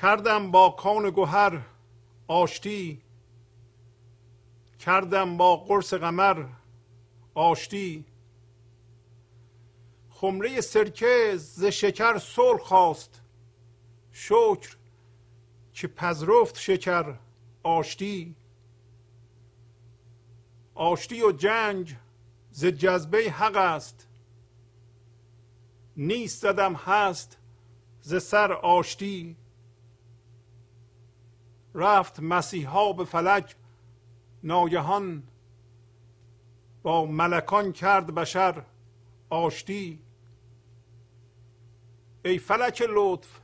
کردم با کان گهر آشتی کردم با قرص قمر آشتی. خمره سرکه ز شکر صلح خواست شکر که پذرفت شکر آشتی. آشتی و جنگ ز جذبه حق است نیست زدم هست ز سر آشتی. رفت مسیحا به فلک ناگهان با ملکان کرد بشر آشتی. ای فلک لطف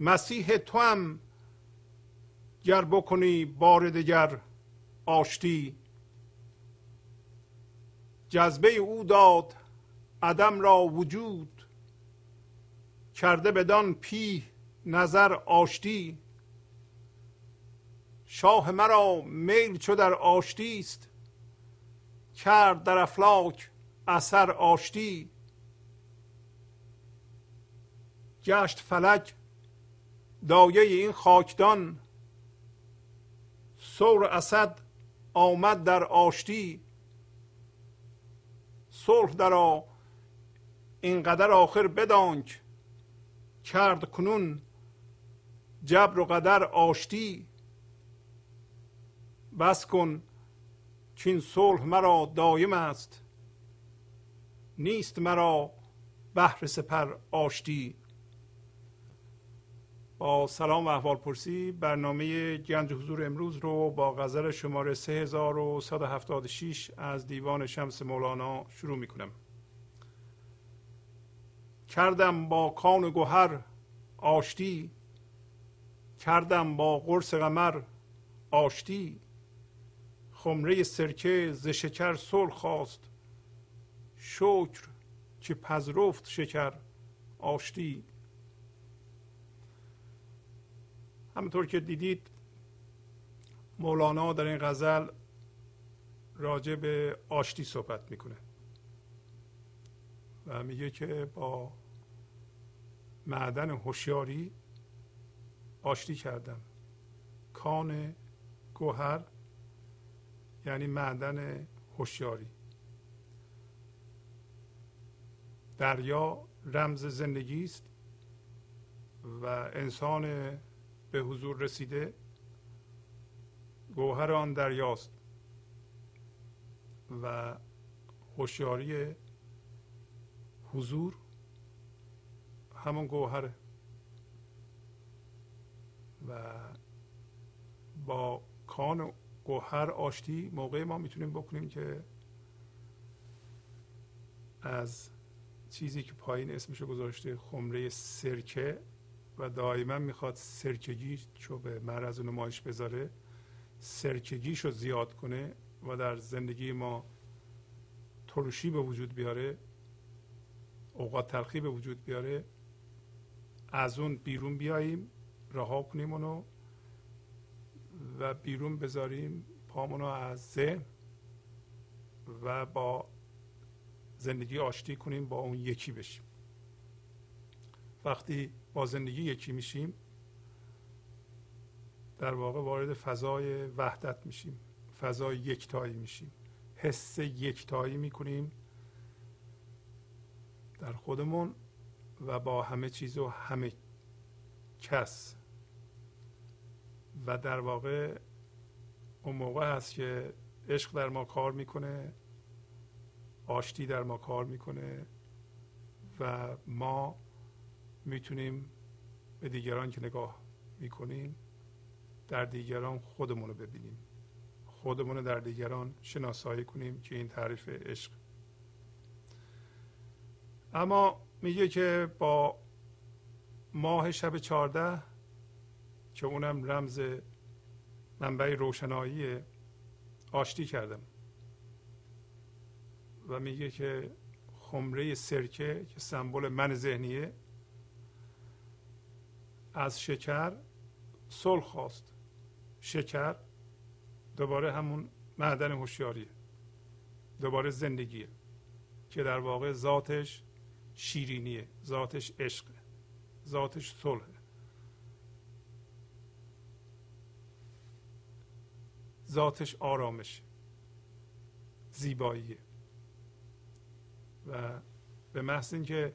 مسیح تو هم گر بکنی بار دگر آشتی. جذبه او داد عدم را وجود کرده بدان پی نظر آشتی. شاه مرا میل چو در آشتی است. کرد در افلاک اثر آشتی. گشت فلک دایه این خاکدان. سور اسد آمد در آشتی. صلح درا اینقدر آخر بدانک. کرد کنون جبر و قدر آشتی. بس کن این صلح مرا دایم است. نیست مرا بحر سپر آشتی. با سلام و احوال پرسی برنامه گنج حضور امروز رو با غزل شماره 3176 از دیوان شمس مولانا شروع می کنم کردم با کان گوهر آشتی کردم با قرص قمر آشتی. خمره سرکه ز شکر سر خواست. شکر که پذرفت شکر آشتی. همونطور که دیدید مولانا در این غزل راجع به آشتی صحبت می‌کنه. و میگه که با معدن هوشیاری آشتی کردم. کان گوهر یعنی معدن هوشیاری. دریا رمز زندگی است و انسان به حضور رسیده گوهر آن دریاست و هوشیاری حضور همون گوهره و با کان گوهر آشتی موقع ما می‌تونیم بکنیم که از چیزی که پایین اسمشو گذاشته خمره سرکه و دائما می‌خواد سرکگی رو به معرض نمایش بذاره سرکگیش رو زیاد کنه و در زندگی ما ترشی به وجود بیاره اوقات تلخی به وجود بیاره از اون بیرون بیاییم رها کنیم اونو و بیرون بذاریم پامونو از ذهن و با زندگی آشتی کنیم با اون یکی بشیم. وقتی با زندگی یکی میشیم در واقع وارد فضای وحدت میشیم فضای یکتایی میشیم. حس یکتایی می‌کنیم در خودمون و با همه چیز و همه کس. و در واقع اون موقع هست که عشق در ما کار می‌کنه آشتی در ما کار می‌کنه و ما می‌تونیم به دیگران که نگاه می‌کنیم در دیگران خودمون رو ببینیم. خودمون رو در دیگران شناسایی کنیم که این تعریف عشق. اما میگه که با ماه شب چارده که اونم رمز منبع روشنایی آشتی کردم. و میگه که خمره سرکه که سمبل من ذهنیه از شکر صلح خواست. شکر دوباره همون معدن هوشیاریه دوباره زندگیه که در واقع ذاتش شیرینیه ذاتش عشقه ذاتش صلحه. ذاتش آرامش زیباییه و به محض اینکه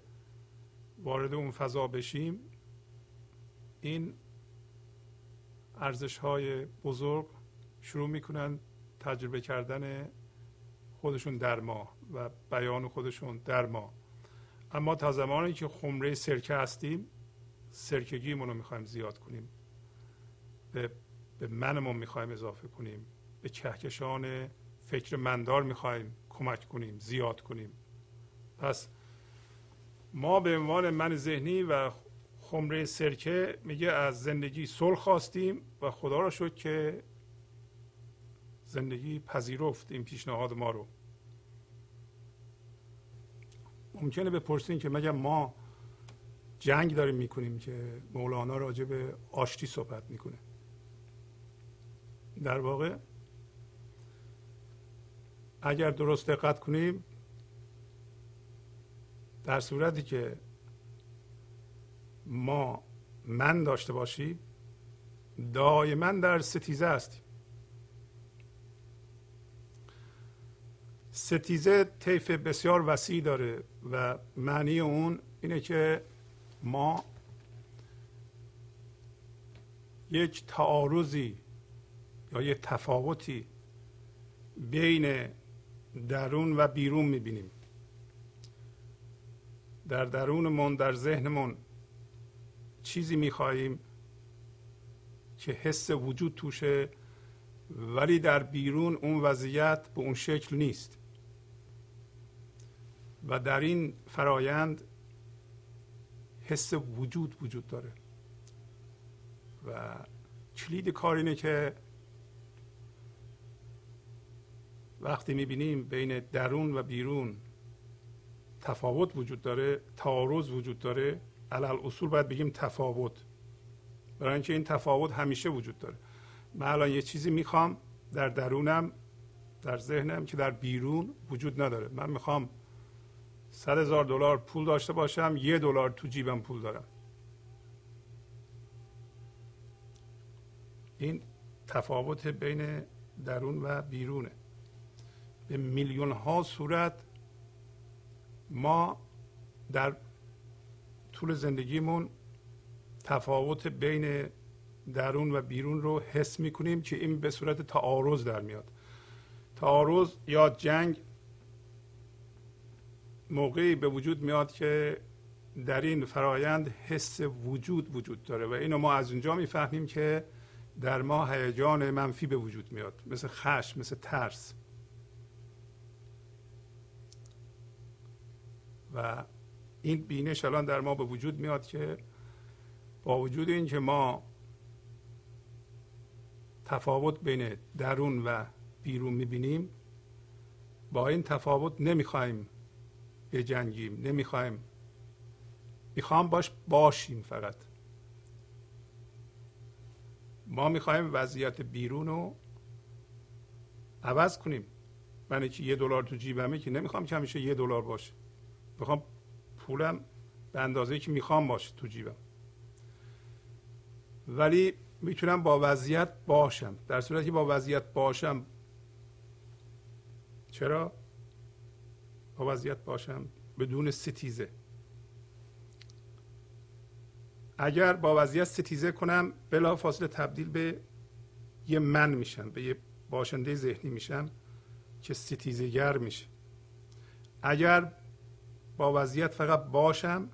وارد اون فضا بشیم این ارزش های بزرگ شروع می‌کنن تجربه کردن خودشون در ما و بیان خودشون در ما. اما تا زمانی که خمره سرکه هستیم سرکگیمون رو می‌خوایم زیاد کنیم. به, به منمون می‌خوایم اضافه کنیم. به کهکشان فکر مندار می‌خوایم کمک کنیم زیاد کنیم. پس ما به عنوان من ذهنی و خمره سرکه میگه از زندگی صلح خواستیم و خدا را شد که زندگی پذیرفت این پیشنهاد ما رو. ممکنه بپرسین که مگه ما جنگ داریم می‌کنیم که مولانا راجع به آشتی صحبت می‌کنه. در واقع اگر درست دقت کنیم در صورتی که ما من داشته باشیم دائما در ستیزه هستیم. ستیزه طیف بسیار وسیع داره و معنی اون اینه که ما یک تعارضی یا یک تفاوتی بین درون و بیرون می‌بینیم. در درونمون در ذهنمون چیزی می‌خواهیم که حس وجود توشه ولی در بیرون اون وضعیت به اون شکل نیست. و در این فرایند حس وجود وجود داره. و کلید کار اینه که وقتی می‌بینیم بین درون و بیرون تفاوت وجود داره تعارض وجود داره علل اصول باید بگیم تفاوت. برای اینکه این تفاوت همیشه وجود داره. من الان یه چیزی می‌خوام در درونم در ذهنم که در بیرون وجود نداره. من می‌خوام صد هزار دلار پول داشته باشم یه دلار تو جیبم پول دارم. این تفاوت بین درون و بیرونه. به میلیون ها صورت ما در طول زندگیمون تفاوت بین درون و بیرون رو حس می‌کنیم که این به صورت تعارض در میاد. تعارض یا جنگ موقعی به وجود میاد که در این فرایند حس وجود وجود داره و اینو ما از اونجا می‌فهمیم که در ما هیجان منفی به وجود میاد مثل خشم مثل ترس. و این بینش الان در ما به وجود میاد که با وجود اینکه ما تفاوت بین درون و بیرون می‌بینیم با این تفاوت نمی‌خوایم بجنگیم نمی‌خوایم می‌خوام باش باشیم فقط. ما می‌خوایم وضعیت بیرون رو عوض کنیم. من که یه دلار تو جیبمه که نمی‌خوام که همیشه یه دلار باشه. می‌خوام پولم به اندازه که می‌خوام باشه تو جیبم. ولی می‌تونم با وضعیت باشم. در صورتی که با وضعیت باشم چرا؟ با وضعیت باشم بدون ستیزه. اگر با وضعیت ستیزه کنم بلا فاصله تبدیل به یه من میشم به یه باشنده ذهنی میشم که ستیزه گر میشه. اگر با وضعیت فقط باشم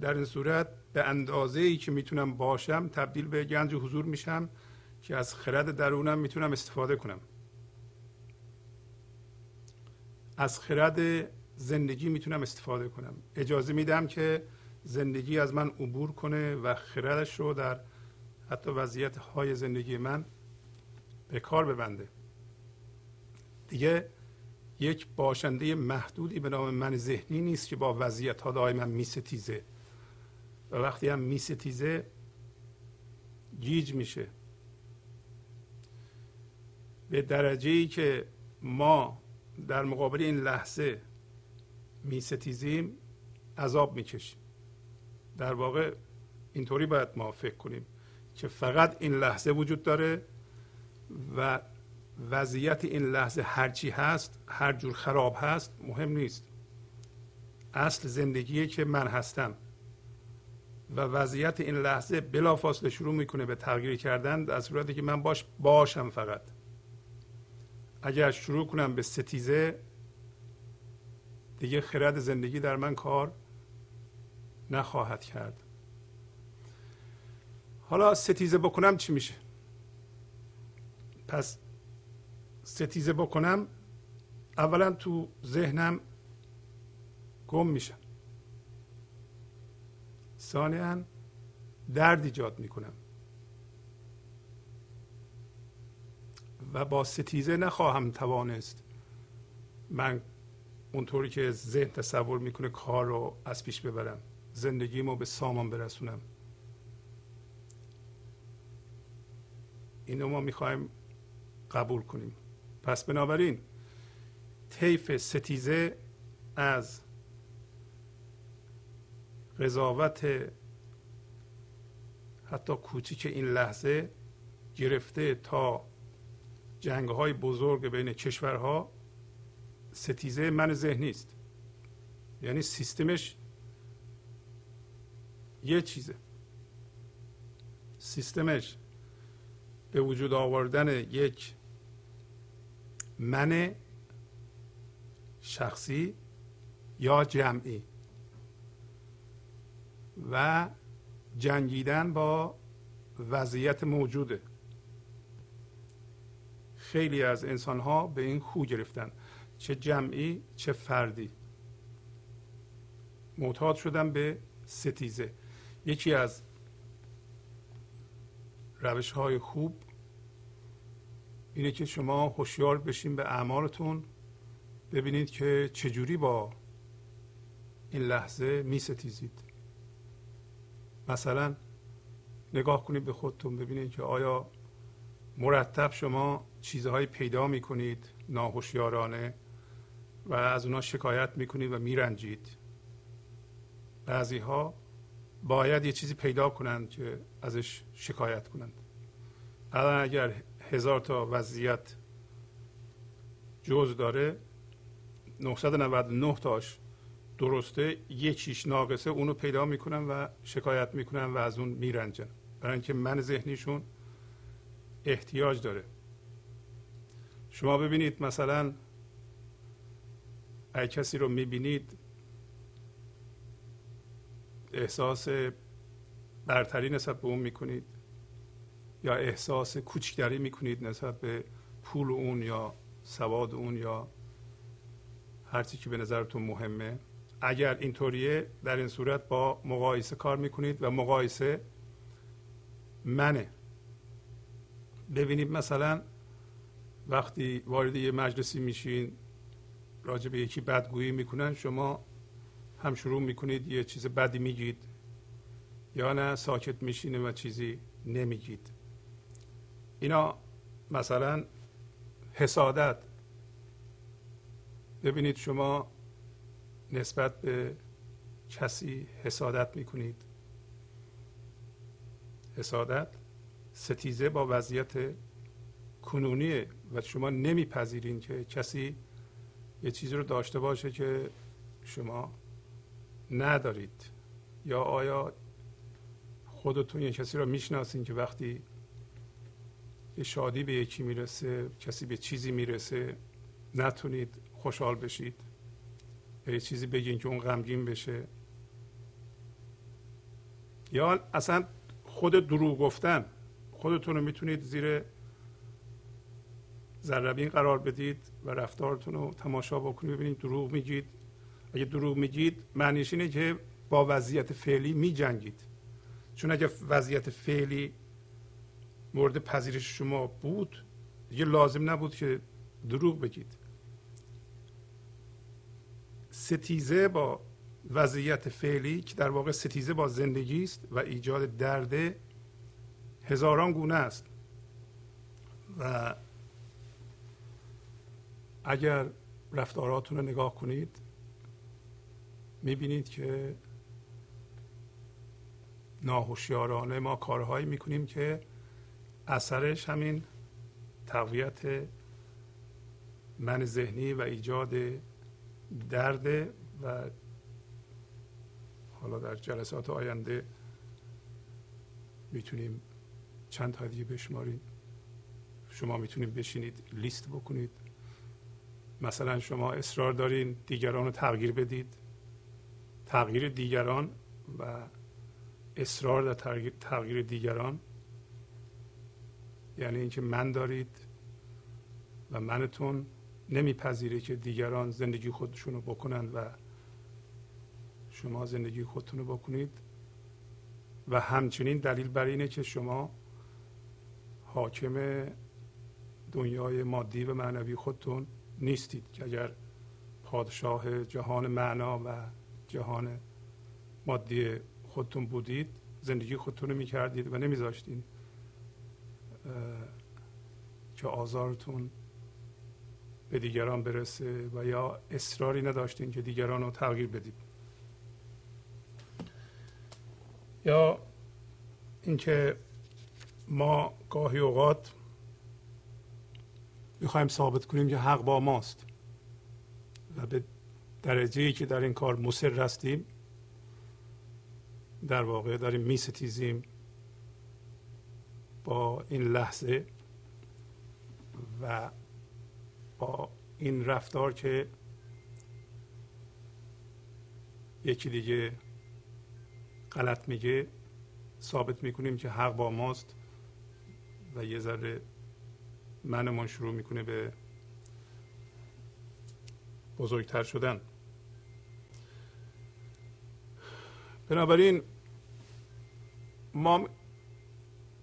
در این صورت به اندازه ای که می‌تونم باشم تبدیل به گنج حضور میشم که از خرد درونم می‌تونم استفاده کنم. از خرد زندگی می‌تونم استفاده کنم. اجازه میدم که زندگی از من عبور کنه و خردش رو در حتی وضعیت های زندگی من به کار ببنده. دیگه یک باشنده محدودی به نام من ذهنی نیست که با وضعیت ها دائما میستیزه. و وقتی هم میستیزه گیج میشه. به درجه ای که ما در مقابل این لحظه میستیزیم عذاب می‌کشیم. در واقع اینطوری باید ما فکر کنیم که فقط این لحظه وجود داره و وضعیت این لحظه هرچی هست هر جور خراب هست مهم نیست. اصل زندگیه که من هستم. و وضعیت این لحظه بلافاصله شروع می‌کنه به تغییر کردن در صورتی که من باش باشم فقط. اگر شروع کنم به ستیزه دیگه خرد زندگی در من کار نخواهد کرد. حالا ستیزه بکنم چی میشه؟ پس ستیزه بکنم اولا تو ذهنم گم میشم. ثانیا درد ایجاد می‌کنم. و با ستیزه نخواهم توانست من اونطوری که ذهن تصور می‌کنه کار رو از پیش ببرم زندگیمو به سامان برسونم. اینو ما می‌خوایم قبول کنیم. پس بنابراین طیف ستیزه از قضاوت حتی کوچیک این لحظه گرفته تا جنگ های بزرگ بین کشورها ستیزه من ذهنی است یعنی سیستمش یه چیزه. سیستمش به وجود آوردن یک من شخصی یا جمعی؟ و جنگیدن با وضعیت موجوده. خیلی از انسان ها به این خو گرفتن. چه جمعی چه فردی. معتاد شدن به ستیزه. یکی از روش های خوب اینه که شما هوشیار بشین به اعمالتون. ببینید که چجوری با این لحظه می ستیزید مثلا نگاه کنید به خودتون ببینید که آیا مرتب شما چیزهایی پیدا می کنید ناهوشیارانه و از اونا شکایت می کنید و میرنجید. بعضی ها باید یه چیزی پیدا کنند که ازش شکایت کنند. الان اگر هزار تا وضعیت جز داره. 999 تاش درسته. یکیش ناقصه اونو پیدا می‌کنن و شکایت می‌کنن و از اون میرنجن. برای اینکه من ذهنیشون احتیاج داره. شما ببینید مثلا اگه کسی رو می‌بینید احساس برتری نسبت به اون می‌کنید. یا احساس کوچکتری می‌کنید نسبت به پول اون یا سواد اون یا هرچی که به نظرتون مهمه. اگر اینطوریه در این صورت با مقایسه کار می‌کنید و مقایسه منه. ببینید مثلا وقتی وارد یه مجلسی میشین راجع به یکی بدگویی می‌کنن شما هم شروع می‌کنید یه چیز بدی میگید یا نه ساکت میشینه و چیزی نمیگید. اینا مثلا حسادت. ببینید شما نسبت به کسی حسادت می‌کنید. حسادت ستیزه با وضعیت کنونیه و شما نمیپذیرین که کسی یه چیزی رو داشته باشه که شما ندارید. یا آیا خودتون یه کسی رو می‌شناسین که وقتی شادی به یکی می‌رسه کسی به چیزی می‌رسه نتونید خوشحال بشید. یا یه چیزی بگین که اون غمگین بشه. یا اصلا خود دروغ گفتن خودتون رو می‌تونید زیر ذربین قرار بدید و رفتارتون رو تماشا بکنید. ببینید دروغ میگید. اگه دروغ میگید معنیش اینه که با وضعیت فعلی میجنگید. چون اگه وضعیت فعلی مورد پذیرش شما بود؟ دیگه لازم نبود که دروغ بگید. ستیزه با وضعیت فعلی که در واقع ستیزه با زندگی است و ایجاد درده هزاران گونه است. و اگر رفتاراتون رو نگاه کنید می‌بینید که ناهوشیارانه ما کارهایی می‌کنیم که اثرش همین تقویت من ذهنی و ایجاد درد و حالا در جلسات آینده می‌تونیم چند تا دیگه بشماریم. شما می‌تونید بشینید لیست بکنید. مثلا شما اصرار دارین دیگران رو تغییر بدید. تغییر دیگران و اصرار در تغییر, دیگران یعنی اینکه من دارید و منتون نمیپذیره که دیگران زندگی خودشون رو بکنند و شما زندگی خودتون رو بکنید. و همچنین دلیل بر اینه که شما حاکم دنیای مادی و معنوی خودتون نیستید که اگر پادشاه جهان معنا و جهان مادی خودتون بودید زندگی خودتون رو می‌کردید و نمیذاشتین. که آزارتون به دیگران برسه و یا اصراری نداشتین که دیگران رو تغییر بدید. یا اینکه ما گاهی اوقات می‌خوایم ثابت کنیم که حق با ماست و به درجه ای که در این کار مصر هستیم در واقع داریم میستیزیم این لحظه و با این رفتار که یکی دیگه غلط میگه ثابت می‌کنیم که حق با ماست و یه ذره منمون شروع می‌کنه به بزرگتر شدن. بنابراین ما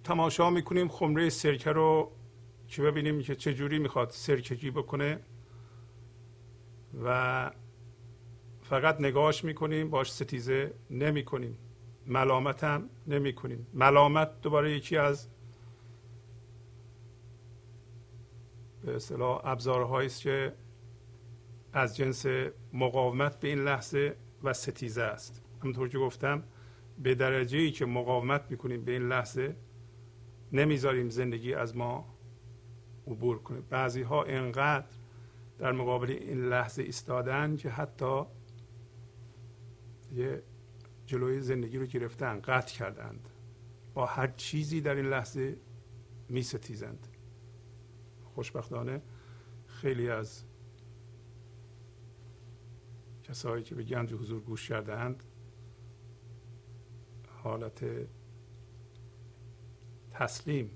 تماشا می‌کنیم خمره سرکه رو که ببینیم که چجوری می‌خواد سرکگی بکنه. و فقط نگاهش می‌کنیم باش ستیزه نمی‌کنیم. ملامت هم نمی‌کنیم. ملامت دوباره یکی از به اصطلاح ابزارهایی است که از جنس مقاومت به این لحظه و ستیزه است. همونطور که گفتم به درجه ای که مقاومت می‌کنیم به این لحظه نمی‌ذاریم زندگی از ما عبور کنه. بعضی ها انقدر در مقابل این لحظه ایستادن که حتی یه جلوی زندگی رو گرفتن قطع کردند. با هر چیزی در این لحظه می ستیزند خوشبختانه خیلی از کسایی که به گنج حضور گوش کردهاند حالت تسلیم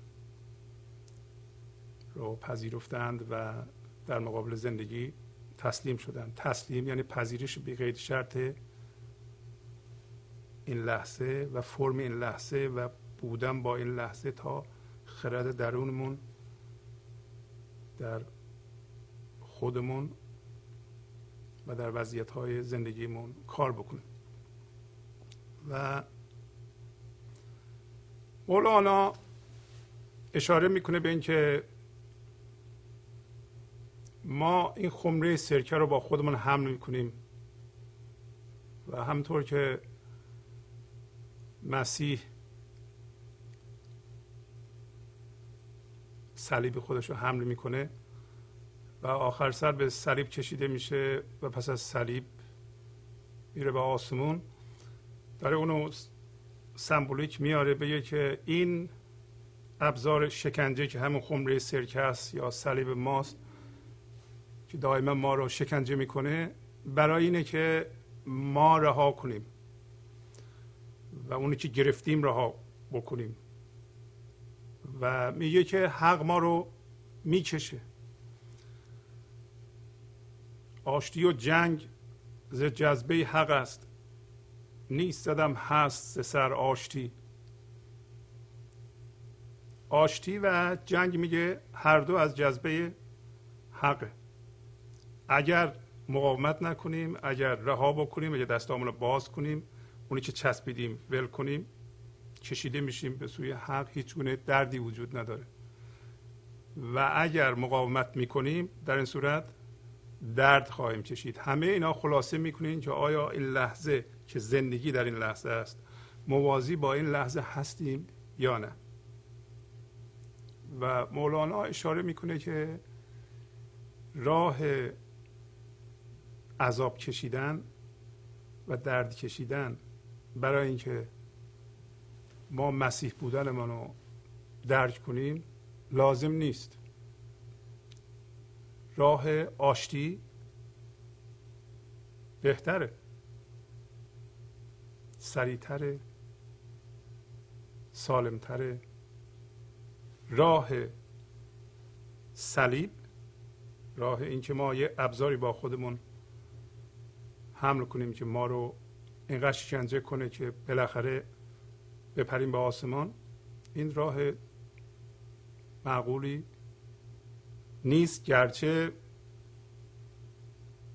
رو پذیرفتند و در مقابل زندگی تسلیم شدند. تسلیم یعنی پذیرش غیر شرط این لحظه و فرم این لحظه و بودن با این لحظه تا خرد درونمون در خودمون و در وضعیت های زندگیمون کار بکنیم و مولانا اشاره می‌کنه به اینکه ما این خمره سرکه رو با خودمون حمل می‌کنیم و همطور که مسیح صلیب خودش رو حمل می‌کنه و آخر سر به صلیب کشیده میشه و پس از صلیب میره به آسمون داره اونو سمبولیک میاره بگه که این ابزار شکنجه که همون خمره سرکه یا صلیب ماست که دائما ما رو شکنجه می‌کنه برای اینه که ما رها کنیم و اونی که گرفتیم رها بکنیم. و میگه که حق ما رو می‌کشه. آشتی و جنگ ز جذبه حق است. نیست زدم هست سر آشتی. آشتی و جنگ میگه هر دو از جذبه حقه. اگر مقاومت نکنیم اگر رها بکنیم اگر دستامون رو باز کنیم اونی که چسبیدیم ول کنیم کشیده میشیم به سوی حق هیچ گونه دردی وجود نداره. و اگر مقاومت می‌کنیم در این صورت درد خواهیم کشید همه اینا خلاصه می‌کنین که آیا این لحظه که زندگی در این لحظه است موازی با این لحظه هستیم یا نه. و مولانا اشاره می‌کنه که راه عذاب کشیدن و درد کشیدن برای اینکه ما مسیح بودنمان رو درک کنیم لازم نیست. راه آشتی بهتره سریعتره سالمتره. راه صلیب راه اینکه ما یه ابزاری با خودمون حمل کنیم که ما رو اینقدر شکنجه کنه که بالاخره بپریم به آسمان این راه معقولی نیست گرچه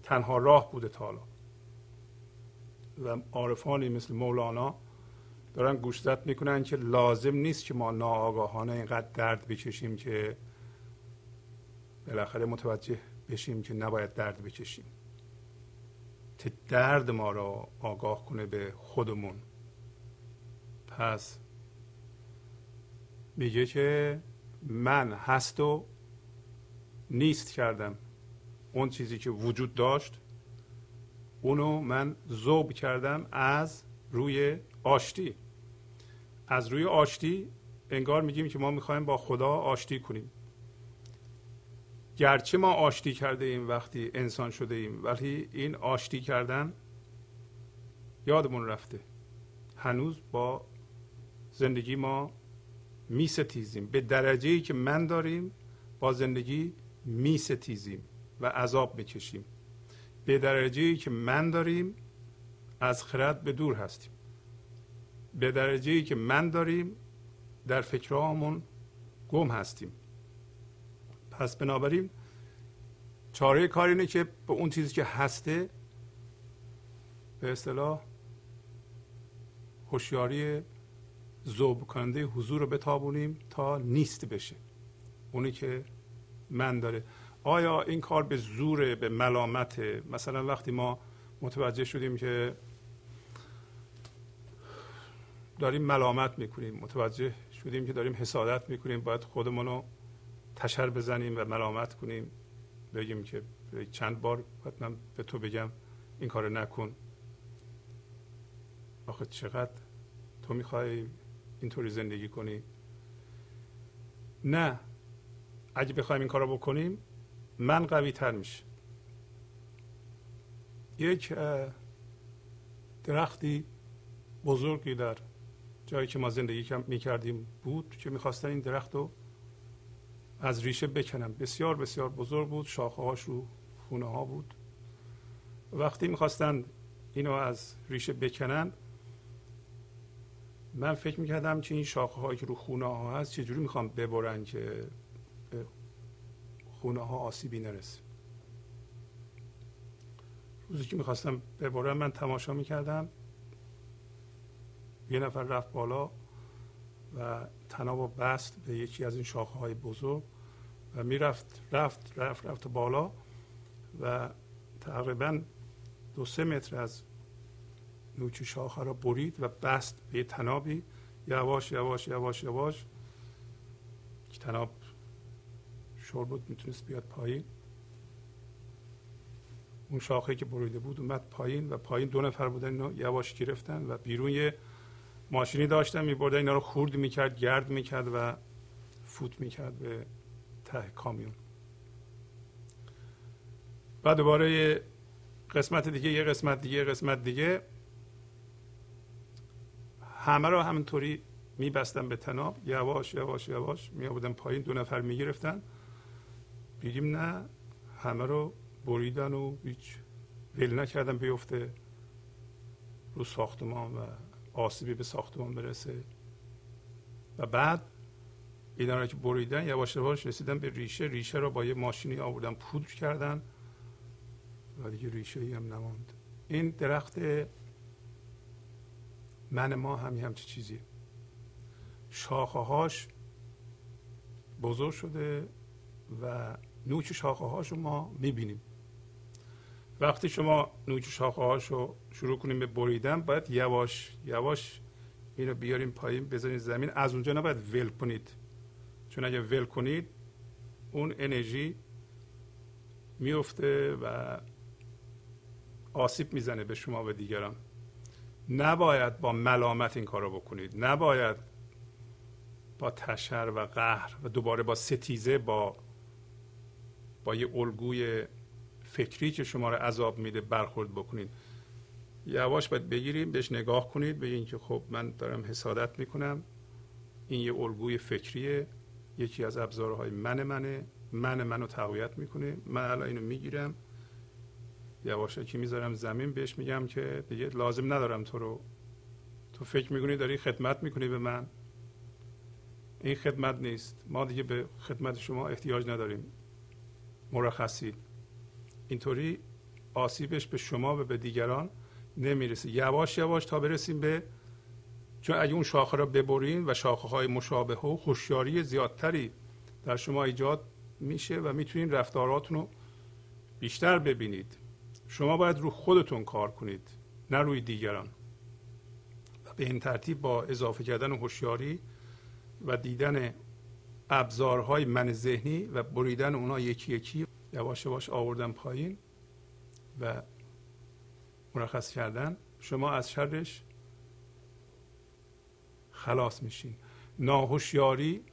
تنها راه بوده تا حالا. و عارفانی مثل مولانا دارن گوشزد می‌کنن که لازم نیست که ما ناآگاهانه اینقدر درد بکشیم که بالاخره متوجه بشیم که نباید درد بکشیم. که درد ما را آگاه کنه به خودمون. پس میگه که من هست و نیست کردم. اون چیزی که وجود داشت اونو من زوب کردم از روی آشتی. از روی آشتی انگار میگیم که ما می‌خوایم با خدا آشتی کنیم. گرچه ما آشتی کرده ایم وقتی انسان شده ایم ولی این آشتی کردن یادمون رفته. هنوز با زندگی ما می ستیزیم به درجه ای که من داریم با زندگی می ستیزیم و عذاب بکشیم به درجه ای که من داریم از خرد به دور هستیم. به درجه ای که من داریم در فکرهامون گم هستیم. پس بنابراین چاره کار اینه که به اون چیزی که هسته به اصطلاح هوشیاری ذوب کننده حضور رو بتابونیم تا نیست بشه. اونی که من داره. آیا این کار به زور به ملامت مثلا وقتی ما متوجه شدیم که داریم ملامت می‌کنیم متوجه شدیم که داریم حسادت می‌کنیم. باید خودمون رو تشر بزنیم و ملامت کنیم. بگیم که چند بار باید من به تو بگم این کار نکن. آخه چقدر تو می‌خوای اینطوری زندگی کنی؟ نه. اگه بخوایم این کار رو بکنیم من قوی تر میشه یک درختی بزرگی در جایی که ما زندگی می‌کردیم بود که می‌خواستن این درخت رو از ریشه بکنم بسیار بسیار بزرگ بود شاخه هاش رو خونه ها بود. وقتی می‌خواستن اینو از ریشه بکنن من فکر می‌کردم که این شاخه هایی که رو خونه ها هست چجوری می‌خوام ببرن که به خونه ها آسیبی نرسه. روزی که می‌خواستم ببرم من تماشا می‌کردم. یه نفر رفت بالا و تناب بست به یکی از این شاخه های بزرگ و می‌رفت رفت رفت رفت بالا و تقریبا دو سه متر از نوچ شاخه را برید و بست به تنابی. یواش یواش یواش یواش که تناب شور بود می‌تونست بیاد پایین. اون شاخه که بریده بود اومد پایین و پایین دو نفر بودن اینو یواش گرفتن و بیرون یه ماشینی داشتن میبردن اینا رو خورد می‌کرد گرد می‌کرد و فوت می‌کرد به ته کامیون. و دوباره قسمت دیگه یه قسمت دیگه یه قسمت دیگه. همه رو همینطوری میبستن به تناب. یواش یواش یواش می آوردن پایین دو نفر می‌گرفتن. بگیم نه همه رو بریدن و هیچ ول نکردن بیفته رو ساختمان و آسیبی به ساختمان برسه. و بعد اینا رو که بریدن یواش یواش رسیدن به ریشه. ریشه رو با یه ماشینی آوردن پودر کردن و دیگه ریشه ای هم نماند. این درخت من ما هم همچی چیزی شاخه هاش بزرگ شده و نوک شاخه هاش رو ما می‌بینیم. وقتی شما نوک شاخه هاش رو شروع کنیم به بریدن باید یواش یواش اینو بیاریم پایین بزنید زمین. از اونجا نباید ول کنید. چون اگه ول کنید اون انرژی میفته و آسیب می‌زنه به شما و دیگران. نباید با ملامت این کار رو بکنید. نباید با تشر و قهر و دوباره با ستیزه با با یه الگوی فکری که شما رو عذاب میده برخورد بکنید. یواش باید بگیریم بهش نگاه کنید به اینکه خب من دارم حسادت می‌کنم. این یه الگوی فکریه. یکی از ابزارهای من منه. من منو تقویت می‌کنه. من الان اینو می‌گیرم. یواشکی می‌ذارم زمین بهش میگم که دیگه لازم ندارم تو رو. تو فکر می‌کنی داری خدمت می‌کنی به من. این خدمت نیست. ما دیگه به خدمت شما احتیاج نداریم. مرخصی. اینطوری آسیبش به شما و به دیگران نمی‌رسه. یواش یواش تا برسیم به چون اگه اون شاخه را ببرین و شاخه های مشابه و هوشیاری زیادتری در شما ایجاد میشه و می‌تونین رفتاراتون رو بیشتر ببینید. شما باید رو خودتون کار کنید نه روی دیگران. و به این ترتیب با اضافه کردن هوشیاری و دیدن ابزارهای من ذهنی و بریدن اونا یکی یکی یواش یواش آوردن پایین و مرخص کردن. شما از شرش خلاص میشین. ناهوشیاری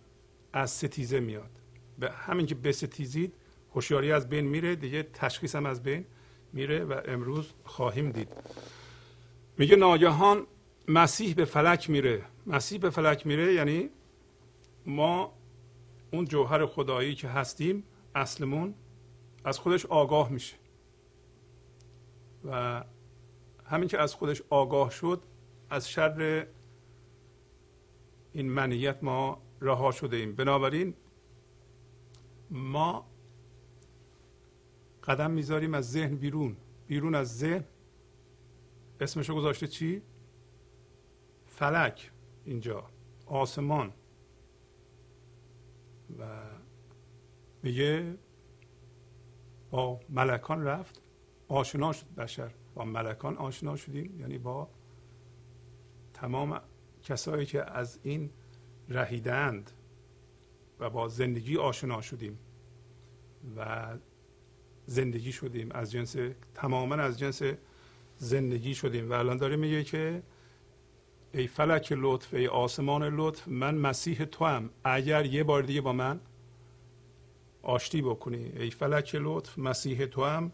از ستیزه میاد. به همین که بستیزید هوشیاری از بین میره دیگه تشخیص هم از بین میره و امروز خواهیم دید. میگه ناگهان مسیح به فلک میره. مسیح به فلک میره یعنی ما اون جوهر خدایی که هستیم اصلمون از خودش آگاه میشه. و همین که از خودش آگاه شد از شر این منیت ما رها شده ایم. بنابراین ما قدم می‌ذاریم از ذهن بیرون. بیرون از ذهن. اسمشو گذاشته چی؟ فلک اینجا. آسمان. و میگه با ملکان رفت آشنا شد بشر. با ملکان آشنا شدیم یعنی با تمام کسایی که از این رهیدند و با زندگی آشنا شدیم و زندگی شدیم. از جنس تماما از جنس زندگی شدیم. و الان داره میگه که ای فلک لطف ای آسمان لطف من مسیح تو هم اگر یه بار دیگه با من آشتی بکنی. ای فلک لطف مسیح تو هم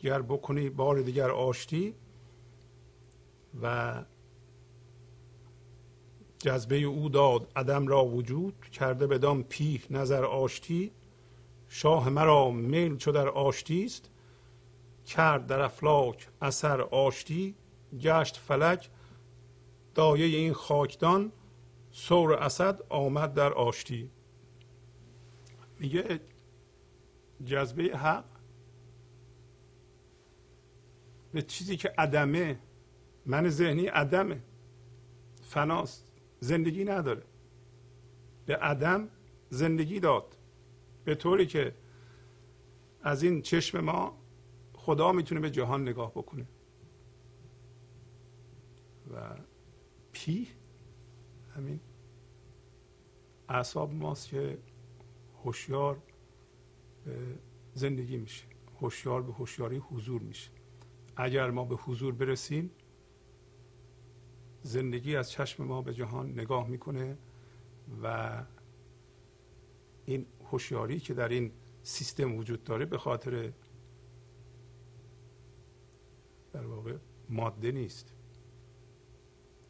گر بکنی بار دیگر آشتی و جذبه او داد عدم را وجود کرده بدان پیه نظر آشتی. شاه مرا میل چو در آشتی است. کرد در افلاک اثر آشتی. گشت فلک دایه این خاکدان. سور اسد آمد در آشتی. میگه جذبه حق به چیزی که عدمه. من ذهنی عدمه. فناست. زندگی نداره. به عدم زندگی داد. به طوری که از این چشم ما خدا می‌تونه به جهان نگاه بکنه. و پی همین اعصاب ماست که هوشیار زندگی میشه. هوشیار به هوشیاری حضور میشه. اگر ما به حضور برسیم زندگی از چشم ما به جهان نگاه می‌کنه و این هوشیاری که در این سیستم وجود داره به خاطر در واقع ماده نیست.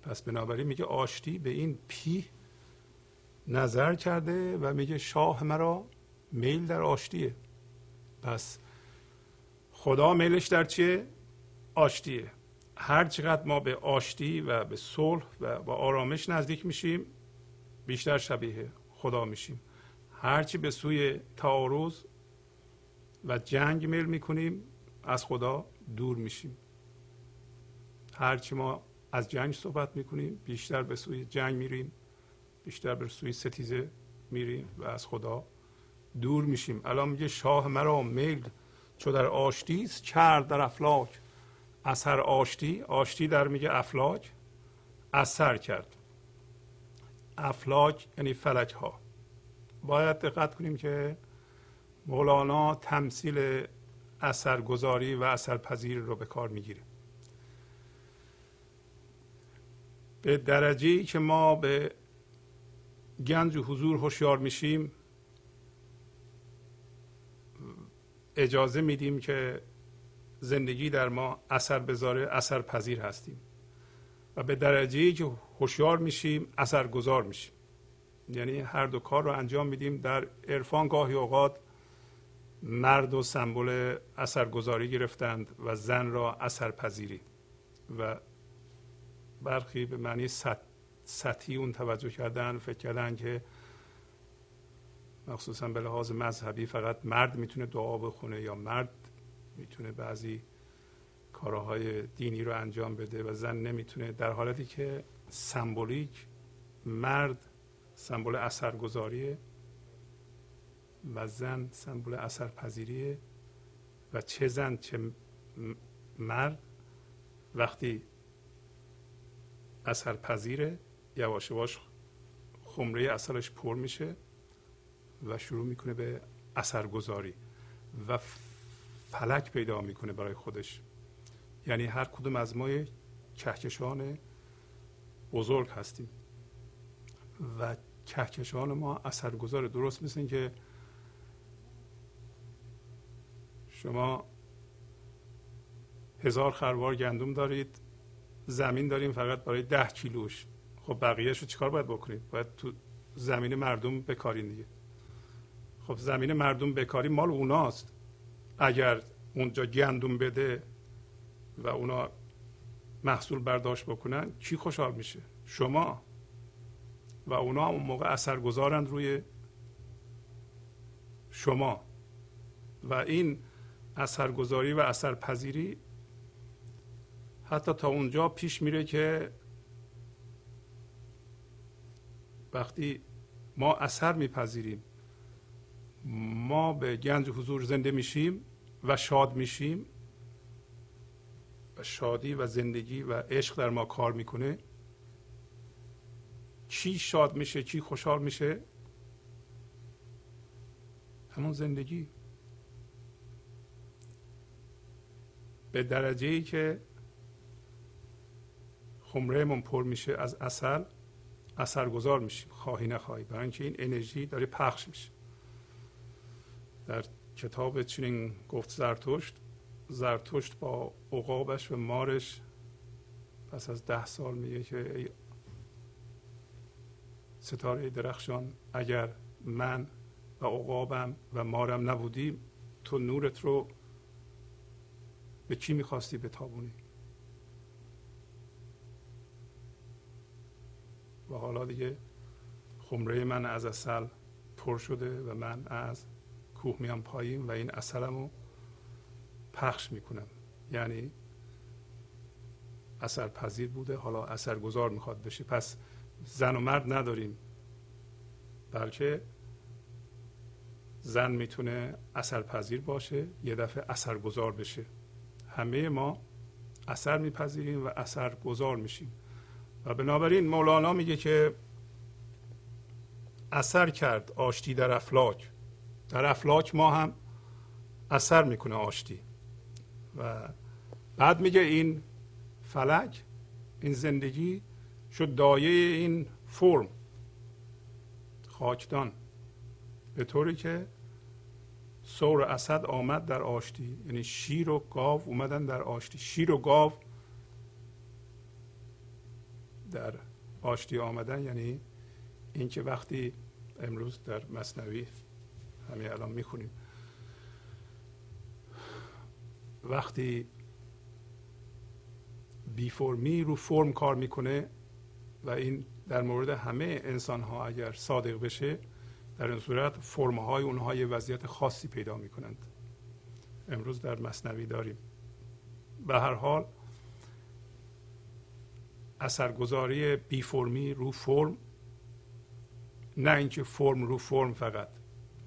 پس بنابراین میگه آشتی به این پی نظر کرده و میگه شاه مرا میل در آشتیه. پس خدا میلش در چیه؟ آشتیه. هر چقدر ما به آشتی و به صلح و با آرامش نزدیک میشیم بیشتر شبیه خدا میشیم. هرچی به سوی تعارض و جنگ میل می‌کنیم از خدا دور میشیم. هرچی ما از جنگ صحبت می‌کنیم بیشتر به سوی جنگ میریم بیشتر به سوی ستیزه میریم و از خدا دور میشیم. الان میگه شاه مرا میل چو در آشتیست کرد در افلاک. اثر آشتی آشتی در میگه افلاک. اثر کرد. افلاک یعنی فلک ها باید دقت کنیم که مولانا تمثیل اثرگذاری و اثرپذیر رو به کار می‌گیره. به درجه که ما به گنج حضور هوشیار میشیم اجازه میدیم که زندگی در ما اثر بذاره اثر پذیر هستیم. و به درجه که هوشیار میشیم اثرگذار میشیم. یعنی هر دو کار رو انجام میدیم. در عرفان گاهی اوقات مرد و سمبل اثرگذاری گرفتند و زن را اثرپذیری. و برخی به معنی سطحی اون توجه کردن فکر کردن که مخصوصا به لحاظ مذهبی فقط مرد می‌تونه دعا بخونه یا مرد می‌تونه بعضی کارهای دینی رو انجام بده و زن نمی‌تونه در حالتی که سمبولیک مرد سمبل اثرگذاریه و زن سمبل اثرپذیریه و چه زن چه مرد وقتی اثرپذیره یواش یواش خمره اصلش پر میشه. و شروع می‌کنه به اثرگذاری و فلک پیدا می‌کنه برای خودش. یعنی هر کدوم از ما کهکشان بزرگ هستیم و کهکشان ما اثرگذار درست مثل که شما هزار خروار گندم دارید زمین داریم فقط برای ده کیلوش. خب بقیهش رو چیکار باید بکنید باید تو زمین مردم بکارین دیگه. خب زمین مردم بکاری مال اوناست. اگر اونجا گندم بده و اونا محصول برداشت بکنن کی خوشحال میشه؟ شما. و اونا اون موقع اثر گذارند روی شما. و این اثرگذاری و اثرپذیری حتی تا اونجا پیش میره که وقتی ما اثر میپذیریم ما به گنج حضور زنده میشیم و شاد میشیم و شادی و زندگی و عشق در ما کار می‌کنه. چی شاد میشه چی خوشحال میشه؟ همون زندگی. به درجه ای که خمرهمون پر میشه از اصل اثرگذار میشیم. خواهی نخواهی. برای اینکه این انرژی داره پخش میشه. در کتاب چنین گفت زرتشت زرتشت با عقابش و مارش پس از ده سال میگه که ای ستاره درخشان اگر من و عقابم و مارم نبودیم تو نورت رو به کی می‌خواستی بتابونی؟ و حالا دیگه خمره من از اصل پر شده و من از کوه میام پایین و این اصلم رو پخش می‌کنم. یعنی اثر پذیر بوده حالا اثر گذار می‌خواد بشه. پس زن و مرد نداریم. بلکه زن می‌تونه اثر پذیر باشه یه دفعه اثر گذار بشه. همه ما اثر میپذیریم و اثر گذار میشیم. و بنابراین مولانا میگه که اثر کرد آشتی در افلاک. در افلاک ما هم اثر می‌کنه آشتی. و بعد میگه این فلک این زندگی شد دایه این فرم. خاکدان. به طوری که سور اسد آمد در آشتی. یعنی شیر و گاو اومدن در آشتی. شیر و گاو در آشتی آمدن یعنی اینکه وقتی امروز در مصنوی همین الان می‌خونیم. وقتی بی فرمی رو فرم کار می‌کنه و این در مورد همه انسان ها اگر صادق بشه در این صورت فرم های اونها یه وضعیت خاصی پیدا می کنند امروز در مصنوی داریم. به هر حال اثرگذاری بی فرمی رو فرم نه اینکه فرم رو فرم فقط.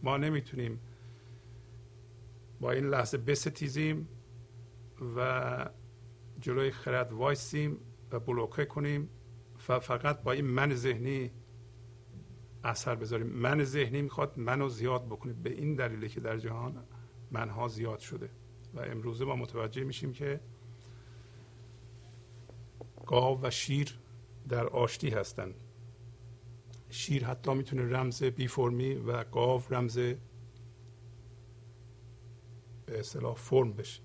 ما نمی‌تونیم با این لحظه بستیزیم و جلوی خرد وایسیم و بلوکه کنیم و فقط با این من ذهنی اثر بذاریم. من ذهنی می‌خواد منو زیاد بکنه. به این دلیله که در جهان منها زیاد شده. و امروزه ما متوجه میشیم که گاو و شیر در آشتی هستند. شیر حتی می‌تونه رمز بی فرمی و گاو رمز به اصطلاح فرم بشه.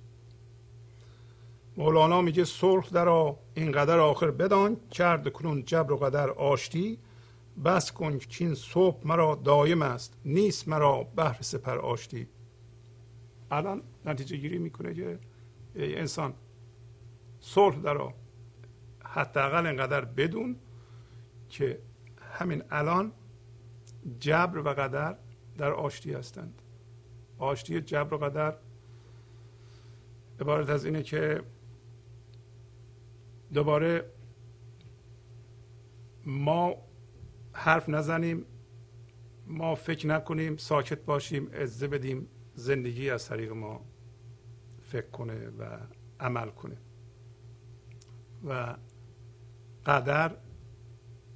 مولانا میگه صلح در اینقدر آخر بدان کرد کنون جبر و قدر آشتی بس کن که این صبح مرا دایم است نیست مرا بهر سپر آشتی. الان نتیجه گیری می‌کنه که ای انسان صلح در حداقل اینقدر بدون که همین الان جبر و قدر در آشتی هستند. آشتی جبر و قدر عبارت از اینه که دوباره ما حرف نزنیم ما فکر نکنیم ساکت باشیم عزه بدیم زندگی از طریق ما فکر کنه و عمل کنه. و قدر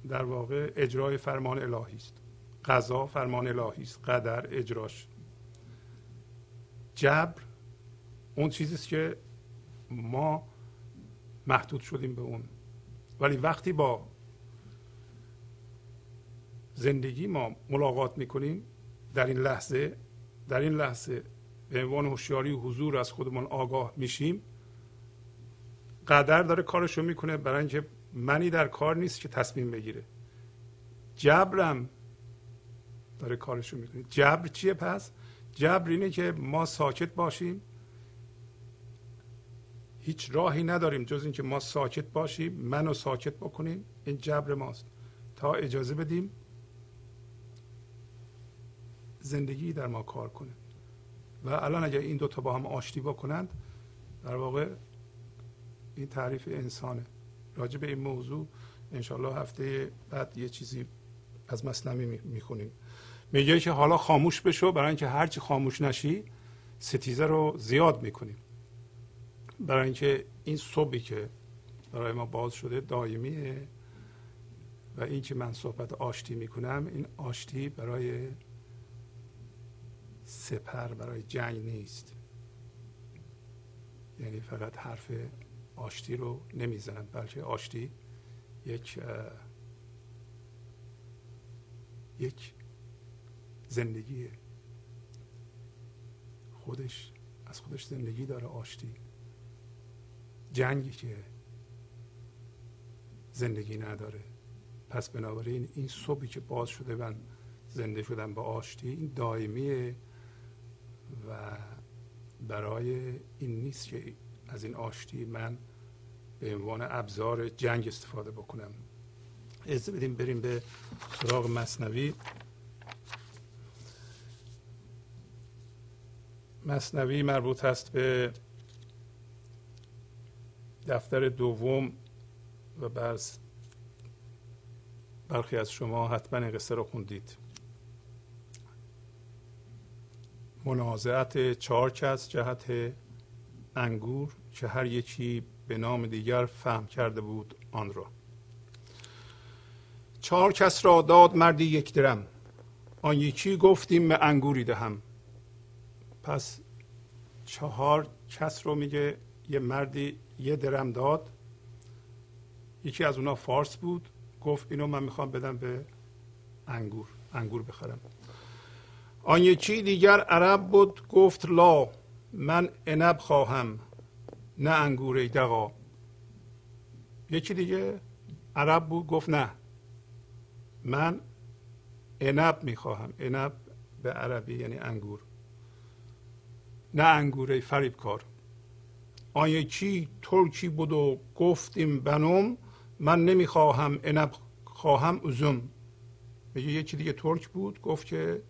در واقع اجرای فرمان الهی است. قضا فرمان الهی است. قدر اجراش. جبر اون چیزی است که ما محدود شدیم به اون. ولی وقتی با زندگی ما ملاقات می‌کنیم در این لحظه در این لحظه به عنوان هوشیاری و حضور از خودمون آگاه میشیم قدر داره کارشو می‌کنه برای اینکه منی در کار نیست که تصمیم بگیره. جبرم داره کارشو می‌کنه. جبر چیه پس؟ جبر اینه که ما ساکت باشیم. هیچ راهی نداریم جز اینکه ما ساکت باشیم منو ساکت بکنیم. این جبر ماست. تا اجازه بدیم زندگی در ما کار کنه. و الان اگر این دوتا با هم آشتی بکنند در واقع این تعریف انسانه. راجع به این موضوع انشالله هفته بعد یه چیزی از مسلمی می‌خونیم. میگه که حالا خاموش بشو برای اینکه هرچی خاموش نشی ستیزه رو زیاد می‌کنیم. برای اینکه این صبحی که برای ما باز شده دائمیه و این که من صحبت آشتی می‌کنم این آشتی برای سپر برای جنگ نیست. یعنی فقط حرف آشتی رو نمی‌زنند بلکه آشتی یک یک زندگی خودش از خودش زندگی داره آشتی. جنگی که زندگی نداره. پس بنابراین این صبحی که باز شده من زنده شدم با آشتی این دائمیه و برای این نیست که از این آشتی من به عنوان ابزار جنگ استفاده بکنم. از بدیم بریم به سراغ مصنوی. مصنوی مربوط است به دفتر دوم و بعض برخی از شما حتما این قصه رو خوندید. منازعت چهار کس جهت انگور. که هر یکی به نام دیگر فهم کرده بود آن را. چهار کس را داد مردی یک درم. آن یکی گفتیم به انگوری دهم. پس چهار کس رو میگه یه مردی یه درم داد. یکی از اونا فارس بود. گفت اینو من می‌خوام بدم به انگور انگور بخرم. آن یکی دیگر عرب بود. گفت لا من عنب خواهم. نه انگور دقا یکی دیگه عرب بود گفت نه. من عنب می‌خواهم. عنب به عربی یعنی انگور. نه انگوره فریب کار. آن یکی ترکی بود و گفتیم بنوم من نمی‌خواهم عنب خواهم ازم میگه یکی دیگه ترک بود گفت که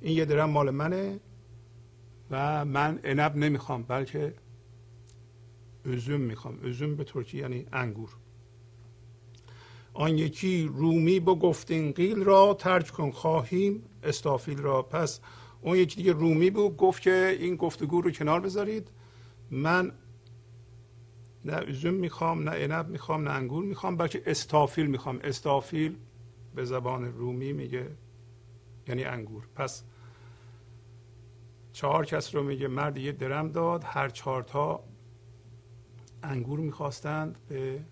این یه درم مال منه و من عنب نمی‌خوام بلکه ازم می‌خوام. ازم به ترکی یعنی انگور. آن یکی رومی با گفتین قیل را ترک کن خواهیم استافیل را. پس اون یکی دیگه رومی بود گفت که این گفتگو رو کنار بذارید. من نه ازم می‌خوام نه عنب می‌خوام نه انگور می‌خوام بلکه استافیل می‌خوام. استافیل به زبان رومی میگه یعنی انگور. پس چهار کس رو میگه مرد یه درم داد هر چهار تا انگور می‌خواستند به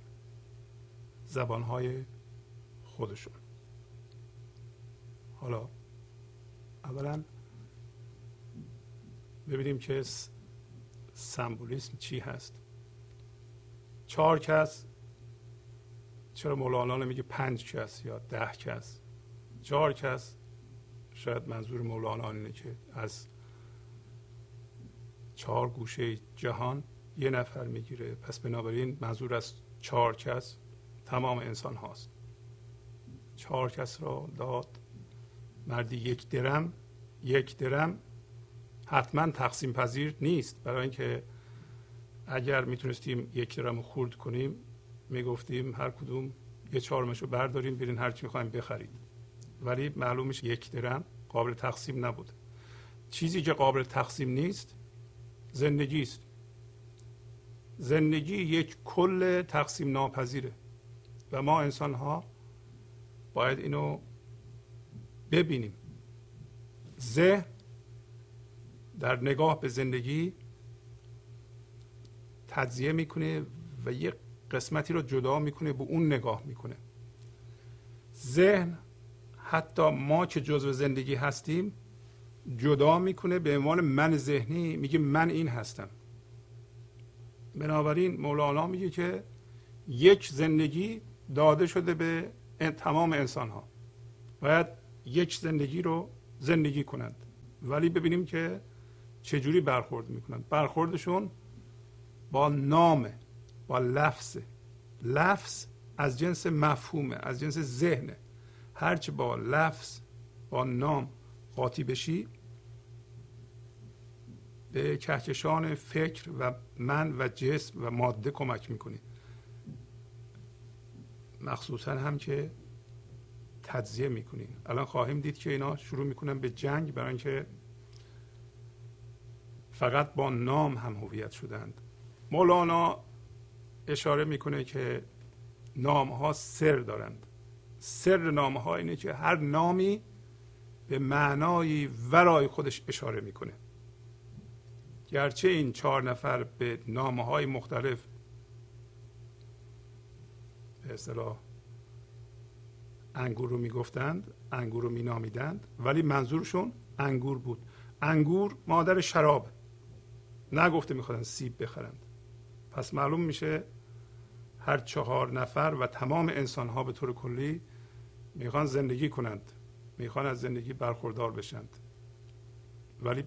زبانهای خودشون. حالا اولا ببینیم که سمبولیسم چی هست. چهار کس چرا مولانا نمیگه پنج کس یا ده کس؟ چهار کس شاید منظور مولانا اینه که از چهار گوشه جهان یه نفر می‌گیره. پس بنابراین منظور از چهار کس تمام انسان هاست. چهار کس را داد. مردی یک درم یک درم حتما تقسیم پذیر نیست. برای اینکه اگر می‌تونستیم یک درم خورد کنیم می‌گفتیم هر کدوم یه چهارمش رو برداریم برین هر چی می‌خوایم بخرید ولی معلومش یک درم قابل تقسیم نبود. چیزی که قابل تقسیم نیست زندگی است. زندگی یک کل تقسیم ناپذیره و ما انسان ها باید اینو ببینیم. ذهن در نگاه به زندگی تجزیه می‌کنه و یه قسمتی رو جدا می‌کنه به اون نگاه می‌کنه. ذهن حتی ما که جزو زندگی هستیم جدا می‌کنه به عنوان من ذهنی میگه من این هستم. بنابراین مولانا میگه که یک زندگی داده شده به تمام انسان ها باید یک زندگی رو زندگی کنند. ولی ببینیم که چجوری برخورد می‌کنند. برخوردشون با نام با لفظ. لفظ از جنس مفهومه از جنس ذهنه. هرچه با لفظ با نام قاطی بشی به کهکشان فکر و من و جسم و ماده کمک می‌کنی مخصوصا هم که تجزیه می‌کنی الان خواهیم دید که اینا شروع می‌کنن به جنگ برای اینکه فقط با نام هم هویت شدند. مولانا اشاره می‌کنه که نام ها سر دارند. سر نام ها اینه که هر نامی به معنای ورای خودش اشاره می‌کنه. گرچه این چهار نفر به نامه های مختلف به اصطلاح انگور رو می‌گفتند انگور رو مینامیدند ولی منظورشون انگور بود. انگور مادر شراب. نگفته میخوادن سیب بخرند. پس معلوم میشه هر چهار نفر و تمام انسان ها به طور کلی می‌خوان زندگی کنند. می‌خوان از زندگی برخوردار بشند. ولی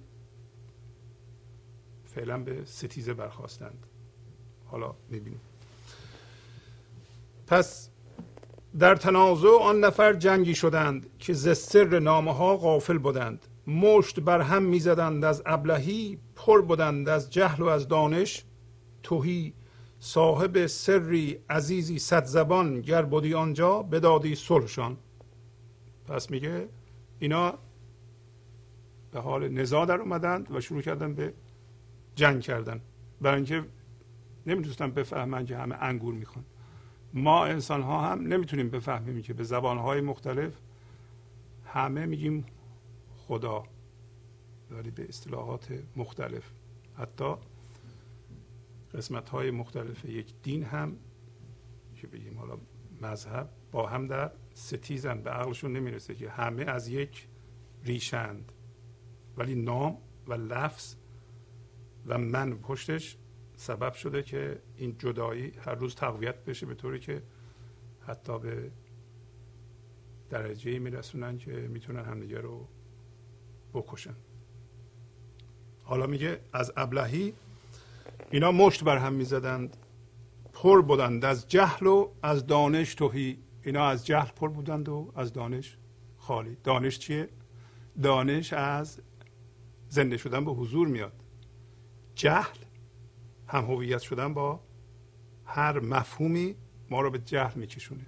فعلا به ستیزه برخواستند. حالا می‌بینیم. پس در تنازع آن نفر جنگی شدند که ز سر نامه ها غافل بودند. مشت بر هم می‌زدند از ابلهی پر بودند از جهل و از دانش. توهی صاحب سری عزیزی صد زبان گر بودی آنجا بدادی صلحشان. پس میگه اینا به حال نزاع در اومدند و شروع کردن به جنگ کردن. برای اینکه نمی‌تونستن بفهمن که همه انگور می‌خوان. ما انسان ها هم نمی‌تونیم بفهمیم که به زبان های مختلف همه میگیم خدا ولی به اصطلاحات مختلف. حتی قسمت های مختلف یک دین هم که بگیم حالا مذهب با هم در ستیزن به عقلشون نمی‌رسه که همه از یک ریشند ولی نام و لفظ و من پشتش سبب شده که این جدایی هر روز تقویت بشه به طوری که حتی به درجه میرسونن که می‌تونن همدیگه رو بکشن. حالا میگه از ابلهی اینا مشت بر هم می‌زدند پر بودند از جهل و از دانش توهی. اینا از جهل پر بودند و از دانش خالی. دانش چیه؟ دانش از زنده شدن به حضور میاد. جهل. هم هویت شدن با هر مفهومی ما رو به جهل میکشونه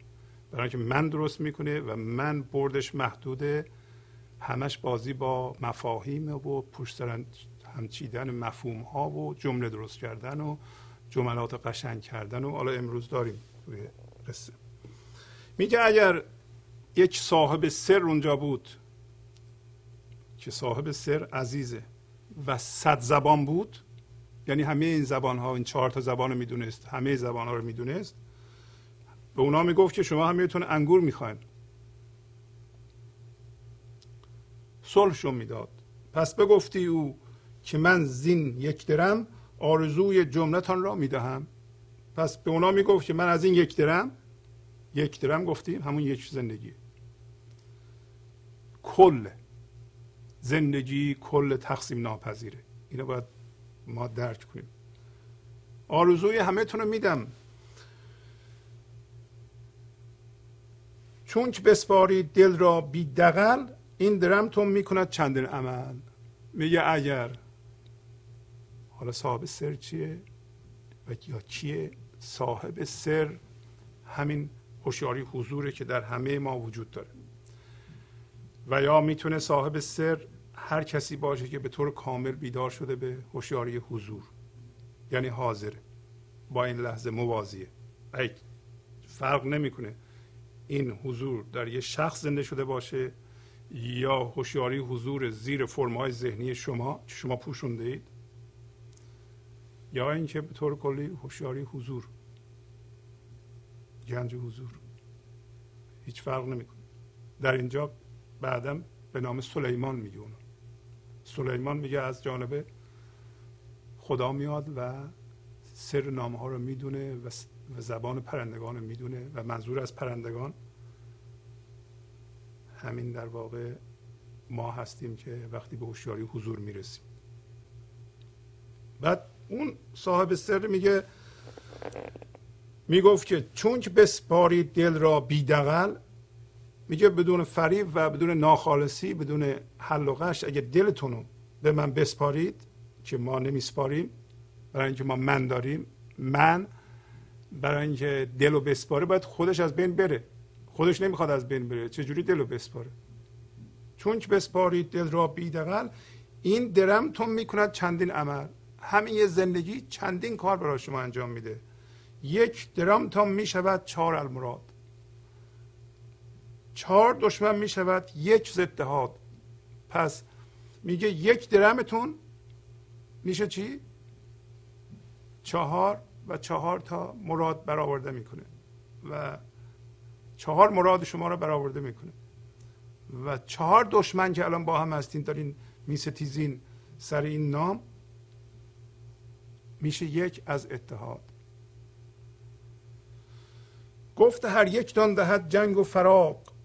برای اینکه من درست می‌کنه و من بردش محدوده همش بازی با مفاهیم و پشت هم چیدن مفهوم ها و جمله درست کردن و جملات قشنگ کردن و حالا امروز داریم روی قصه. میگه اگر یک صاحب سر اونجا بود که صاحب سر عزیزه و صد زبان بود یعنی همه این زبان ها این چهار تا زبان رو می‌دونست همه زبان ها رو می‌دونست. به اونا می‌گفت که شما همیتون انگور می‌خواین. صلحشون می‌داد. پس بگفتی او که من زین یک درم آرزوی جملتان را می‌دهم. پس به اونا می‌گفت که من از این یک درم یک درم گفتیم همون یک زندگی. کل زندگی کل تقسیم ناپذیره. اینو باید ما درک کنیم. آرزوی همه رو میدم. چون که بسپاری دل را بی دقل این درم تو می‌کند چندین عمل. میگه اگر حالا صاحب سر چیه؟ و یا چیه؟ صاحب سر همین هوشیاری حضوره که در همه ما وجود داره. و یا می‌تونه صاحب سر هر کسی باشه که به طور کامل بیدار شده به هوشیاری حضور. یعنی حاضره با این لحظه موازیه. فرق نمی‌کنه. این حضور در یه شخص زنده شده باشه یا هوشیاری حضور زیر فرمای ذهنی شما که شما پوشونده اید؟ یا اینکه به طور کلی هوشیاری حضور. گنج حضور. هیچ فرق نمی‌کنه. در اینجا بعدم به نام سلیمان میگه اونو. سلیمان میگه از جانب خدا میاد و سر نامه ها رو می‌دونه و زبان پرندگان رو می‌دونه و منظور از پرندگان همین در واقع ما هستیم که وقتی به هوشیاری حضور می‌رسیم. بعد اون صاحب سر میگه می‌گفت که چون که بسپارید دل را بیدقل میگه بدون فریب و بدون ناخالصی بدون حل و قشت اگه دلتون رو به من بسپارید که ما نمیسپاریم برای اینکه ما من داریم من برای اینکه دل رو بسپاره باید خودش از بین بره. خودش نمی‌خواد از بین بره. چجوری دل رو بسپاره؟ چون که بسپارید دل را بیدقل این درم تون می‌کند چندین عمل. همین یه زندگی چندین کار برای شما انجام میده. یک درم تا می‌شود چهار المراد. چهار دشمن می شود یک ضد پس میگه یک درمتون میشه چی؟ چهار و چهار تا مراد برآورده می‌کنه و چهار مراد شما رو برآورده می‌کنه. و چهار دشمن که الان با هم هستین دارین میستیزین سر این نام میشه یک از اتحاد. گفت هر یک دان دهد جنگ و فراق.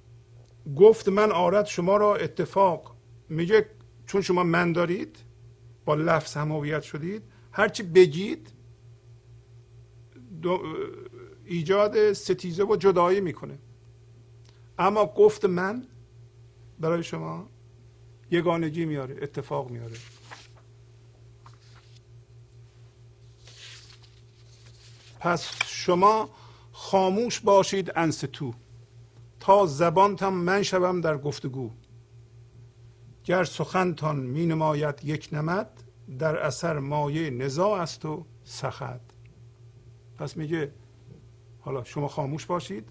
گفت من آرد شما را اتفاق. میگه چون شما من دارید با لفظ هم شدید هرچی بگید ایجاد ستیزه و جدایی می‌کنه. اما گفت من برای شما یگانگی میاره اتفاق میاره. پس شما خاموش باشید انستو. تا زبانتان من شوم در گفتگو. گر سخنتان می نماید یک نمد در اثر مایه نزاع است و سخت. پس میگه حالا شما خاموش باشید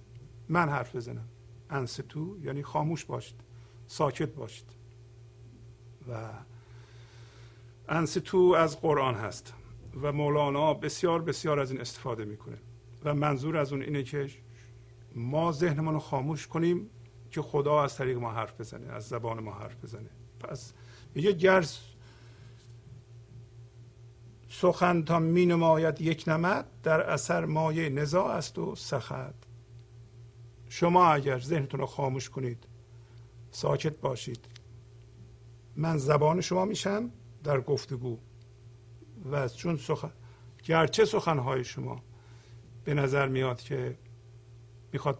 من حرف بزنم. انستو یعنی خاموش باشید ساکت باشید. و انستو از قرآن هست و مولانا بسیار بسیار از این استفاده می‌کنه. و منظور از اون اینه که ما ذهنمون رو خاموش کنیم که خدا از طریق ما حرف بزنه از زبان ما حرف بزنه. پس میگه گر سخن تا می نماید یک نمد در اثر مایه نزاع است و سخت. شما اگر ذهنتون رو خاموش کنید ساکت باشید. من زبان شما میشم در گفتگو. و چون سخن گرچه سخنهای شما به نظر میاد که می‌خواد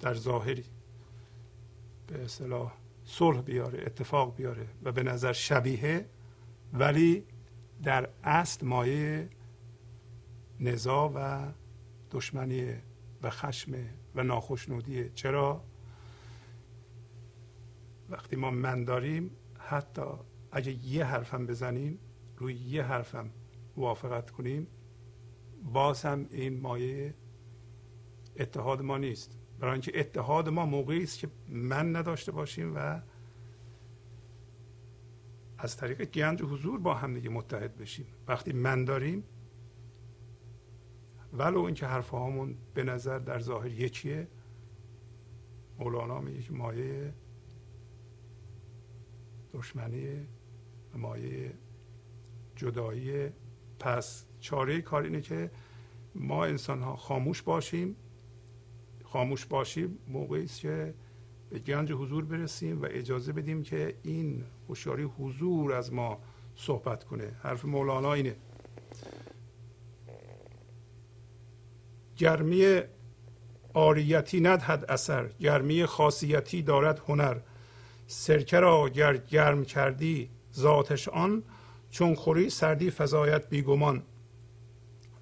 در ظاهری به اصطلاح صلح بیاره اتفاق بیاره و به نظر شبیه ولی در اصل مایه نزا و دشمنی و خشم و ناخشنودیه چرا؟ وقتی ما من داریم حتی اگه یه حرفم بزنیم روی یه حرفم موافقت کنیم باز هم این مایه اتحاد ما نیست. برای اینکه اتحاد ما موقعی است که من نداشته باشیم و از طریق گنج حضور با هم دیگه متحد بشیم. وقتی من داریم ولو اینکه حرف هامون به نظر در ظاهر یکیه مولانا میگه که مایه دشمنی مایه جدایی. پس چاره کار اینه که ما انسان ها خاموش باشیم. خاموش باشیم موقعی است که به گنج حضور برسیم و اجازه بدیم که این هوشیاری حضور از ما صحبت کنه. حرف مولانا اینه. گرمی آریتی ندهد اثر گرمی خاصیتی دارد هنر. سرکه را گر گرم کردی ذاتش آن چون خوری سردی فضایت بیگمان.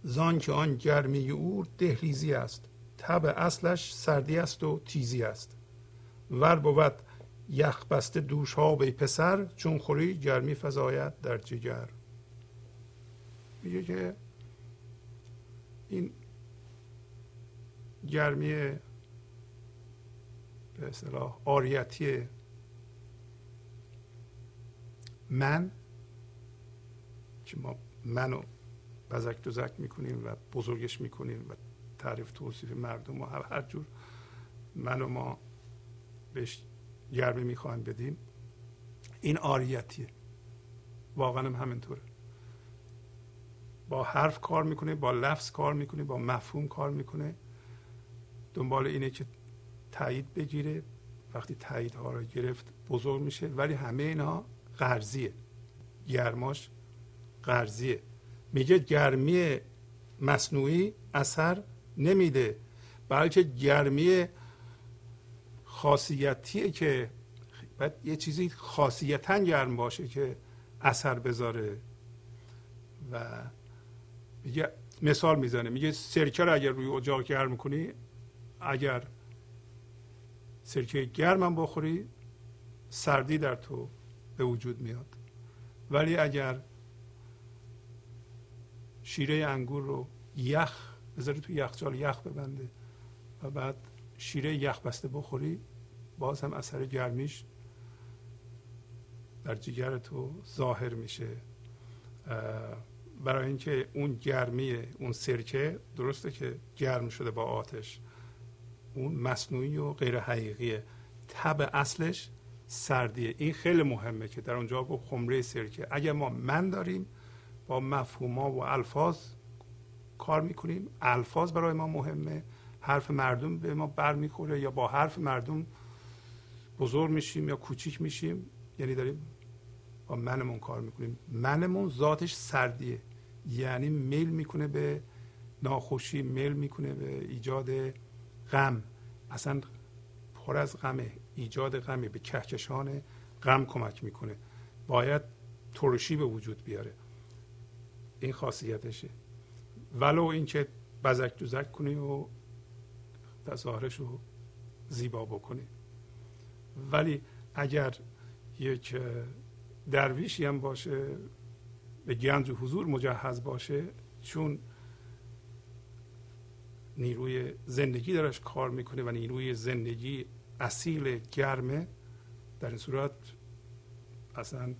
زان که آن گرمی او دهلیزی است. تب اصلش سردی است و تیزی است. ور بود یخ بسته دوش ها به پسر چون خوری گرمی فضایت در جگر. میگه که این گرمی به اصطلاح آریتی من که ما منو بزک دوزک می‌کنیم و بزرگش می‌کنیم و تعریف توصیف مردم و هر جور. من و ما بهش گرمی می‌خوایم بدیم. این آریتیه. واقعا هم همینطوره. با حرف کار می‌کنه با لفظ کار می‌کنه با مفهوم کار می‌کنه. دنبال اینه که تایید بگیره. وقتی تایید ها رو گرفت بزرگ میشه. ولی همه اینها قرضیه گرماش قرضیه میگه گرمی مصنوعی اثر نمیده بلکه گرمی خاصیتیه که باید یه چیزی خاصیتا گرم باشه که اثر بذاره. و میگه مثال می‌زنه میگه سرکه رو اگر روی اجاق گرم کنی اگر سرکه گرمم بخوری سردی در تو به وجود میاد. ولی اگر شیره انگور رو یخ بذاری تو یخچال یخ ببنده و بعد شیره یخ بسته بخوری باز هم اثر گرمیش در جگر تو ظاهر میشه. برای اینکه اون گرمی اون سرکه درسته که گرم شده با آتش. اون مصنوعی و غیر حقیقیه. تب اصلش سردیه. این خیلی مهمه که در اونجا گفت خمره سرکه. اگر ما من داریم با مفهوما و الفاظ کار می‌کنیم. الفاظ برای ما مهمه. حرف مردم به ما برمیخوره یا با حرف مردم بزرگ میشیم یا کوچیک میشیم. یعنی داریم با منمون کار می‌کنیم. منمون ذاتش سردیه. یعنی میل می‌کنه به ناخوشی میل می‌کنه به ایجاد غم. اصلا پر از غمه. ایجاد غمی به کهکشان غم کمک می‌کنه. باید ترشی به وجود بیاره. این خاصیتشه. ولو اینکه بزک دوزک کنی و ظاهرش رو زیبا بکنی. ولی اگر یک درویشی هم باشه به گنج و حضور مجهز باشه چون نیروی زندگی درش کار می‌کنه و نیروی زندگی اصیل گرمه در این صورت اصلا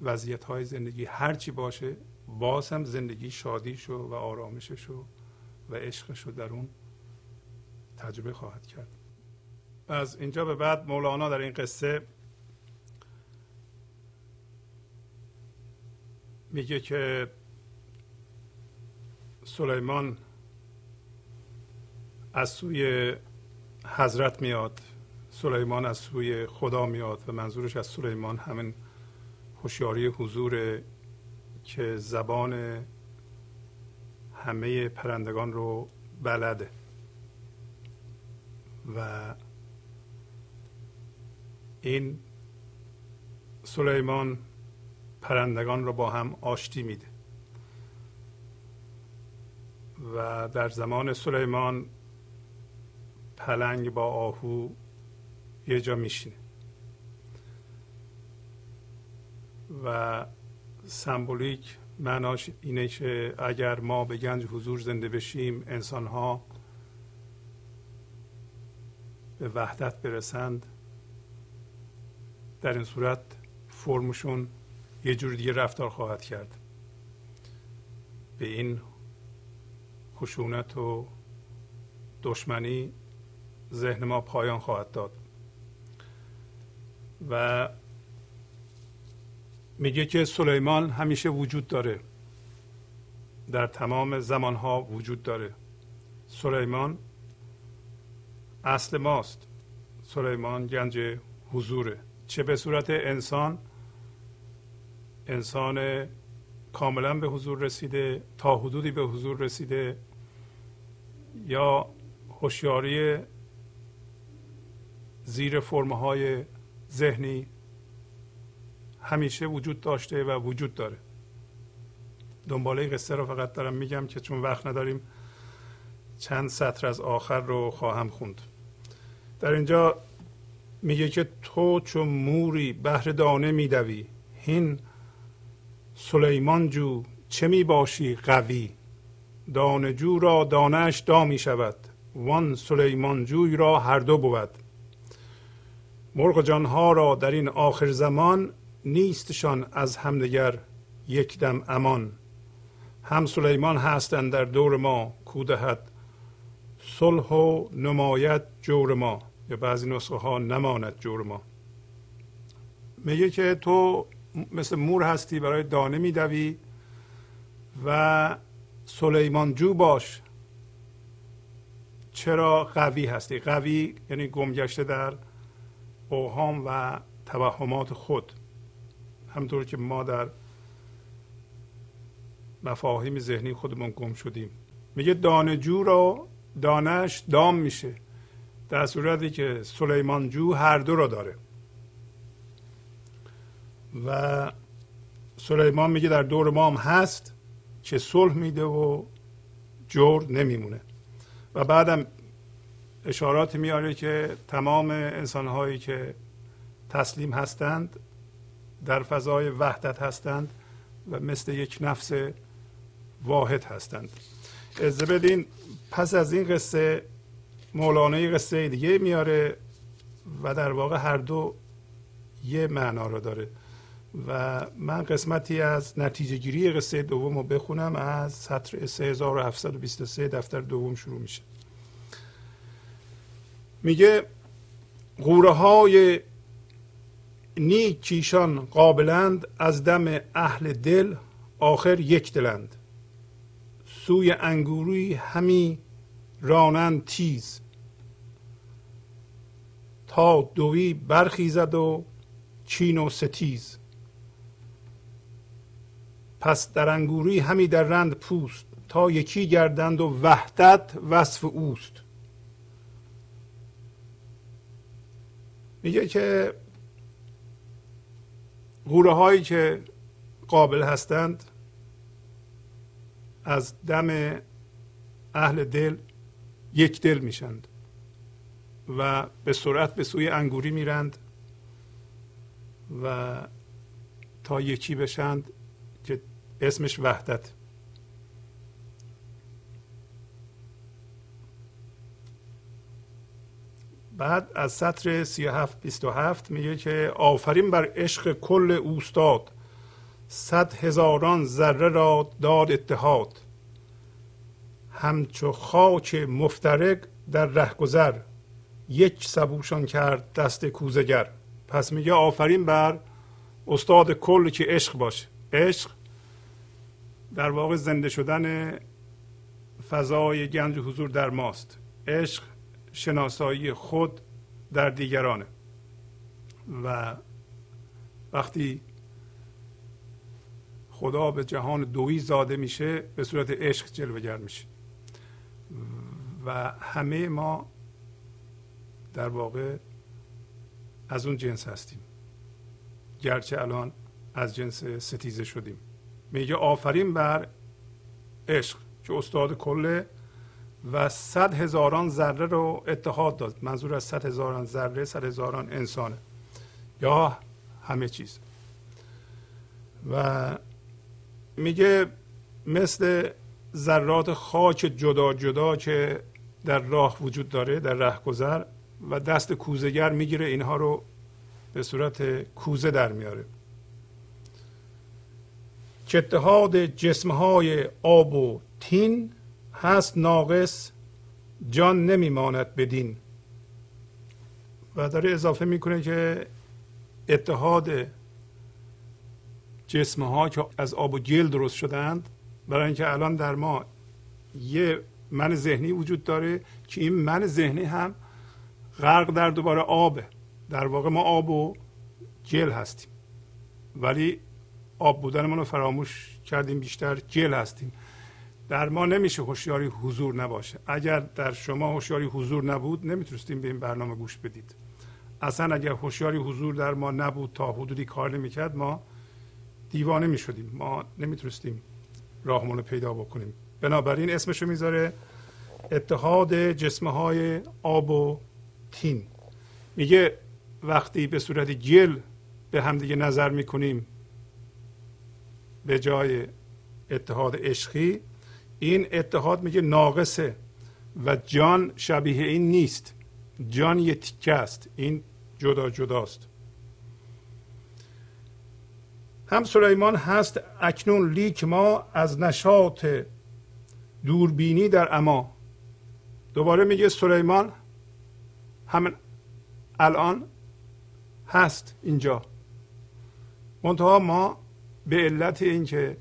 وضعیت های زندگی هرچی باشه باز هم زندگی شادیشو و آرامششو و عشقشو در اون تجربه خواهد کرد. از اینجا به بعد مولانا در این قصه میگه که سلیمان از سوی حضرت میاد سلیمان از سوی خدا میاد و منظورش از سلیمان همین هوشیاری حضور که زبان همه پرندگان رو بلده و این سلیمان پرندگان رو با هم آشتی میده و در زمان سلیمان پلنگ با آهو یه جا میشینه و سمبولیک معناش اینه که اگر ما به گنج حضور زنده بشیم انسان ها به وحدت برسند. در این صورت فرمشون یه جور دیگه رفتار خواهد کرد. به این خشونت و دشمنی ذهن ما پایان خواهد داد. و میگه که سلیمان همیشه وجود داره. در تمام زمانها وجود داره. سلیمان اصل ماست. سلیمان گنج حضوره. چه به صورت انسان انسان کاملا به حضور رسیده تا حدودی به حضور رسیده یا هوشیاری زیر فرمهای ذهنی همیشه وجود داشته و وجود داره. دنباله قصه رو فقط دارم میگم که چون وقت نداریم چند سطر از آخر رو خواهم خوند. در اینجا میگه که تو چون موری بهر دانه میدوی هین سلیمان جو چه می باشی قوی؟ دانجو را دانش دا می شود وان سلیمان جوی را هر دو بود. مرغ جانها را در این آخر زمان نیستشان از همدیگر یک دم امان. هم سلیمان هستند در دور ما کودهد صلح و نمایت جور ما. یا بعضی نسخه ها نماند جور ما. میگه که تو مثل مور هستی برای دانه میدوی و سلیمان جو باش. چرا قوی هستی؟ قوی یعنی گمگشته در اوهام و توهمات خود. همطور که ما در مفاهیم ذهنی خودمون گم شدیم. میگه دانجو را دانش دام میشه در صورتی که سلیمان جو هر دو را داره. و سلیمان میگه در دور ما هم هست که صلح میده و جور نمیمونه. و بعدم اشارات میاره که تمام انسان هایی که تسلیم هستند در فضای وحدت هستند و مثل یک نفس واحد هستند. از بدین پس از این قصه مولانا قصه دیگه میاره و در واقع هر دو یه معنا رو داره. و من قسمتی از نتیجه گیری قصه دوم رو بخونم از سطر 3723 دفتر دوم شروع میشه. میگه غوره های نیکیشان قابلند از دم اهل دل آخر یک دلند. سوی انگوری همی رانند تیز. تا دوی برخیزد و چین و ستیز. پس در انگوری همی در رند پوست تا یکی گردند و وحدت وصف اوست. میگه که غوره هایی که قابل هستند از دم اهل دل یک دل میشند و به سرعت به سوی انگوری میرند و تا یکی بشند که اسمش وحدت. بعد از سطر 37 27 میگه که آفرین بر عشق کل اوستاد. صد هزاران ذره را داد اتحاد. همچو خاک مفترق در رهگذر یک سبوشان کرد دست کوزگر. پس میگه آفرین بر استاد کل که عشق باشه. عشق در واقع زنده شدن فضای گنج حضور در ماست. عشق شناسایی خود در دیگرانه. و وقتی خدا به جهان دویی زاده میشه به صورت عشق جلوگر میشه. و همه ما در واقع از اون جنس هستیم. گرچه الان از جنس ستیزه شدیم. میگه آفرین بر عشق که استاد کله و صد هزاران ذره رو اتحاد داد. منظور از صد هزاران ذره صد هزاران انسانه. یا همه چیز. و میگه مثل ذرات خاک جدا جدا که در راه وجود داره در رهگذر و دست کوزگر می‌گیره اینها رو به صورت کوزه در میاره. که اتحاد جسمهای آب و تین هست ناقص جان نمیماند بدین. و داره اضافه می‌کنه که اتحاد جسم ها که از آب و گل درست شدند برای اینکه الان در ما یه من ذهنی وجود داره که این من ذهنی هم غرق در دوباره آبه در واقع ما آب و گل هستیم. ولی آب بودنمون رو فراموش کردیم بیشتر گل هستیم. در ما نمیشه هوشیاری حضور نباشه. اگر در شما هوشیاری حضور نبود نمی‌تونستیم به این برنامه گوش بدید. اصلا اگر هوشیاری حضور در ما نبود تا حدودی کار نمی‌کرد ما دیوانه می‌شدیم. ما نمی‌تونستیم راهمون رو پیدا بکنیم. بنابراین اسمشو می‌ذاره اتحاد جسمه های آب و تین. میگه وقتی به صورت گل به همدیگه نظر می‌کنیم به جای اتحاد عشقی این اتحاد میگه ناقصه و جان شبیه این نیست. جان یه تیکه است. این جدا جداست. هم سلیمان هست اکنون لیک ما از نشاط دوربینی در اما. دوباره میگه سلیمان همین الان هست اینجا. منتها ما به علت اینکه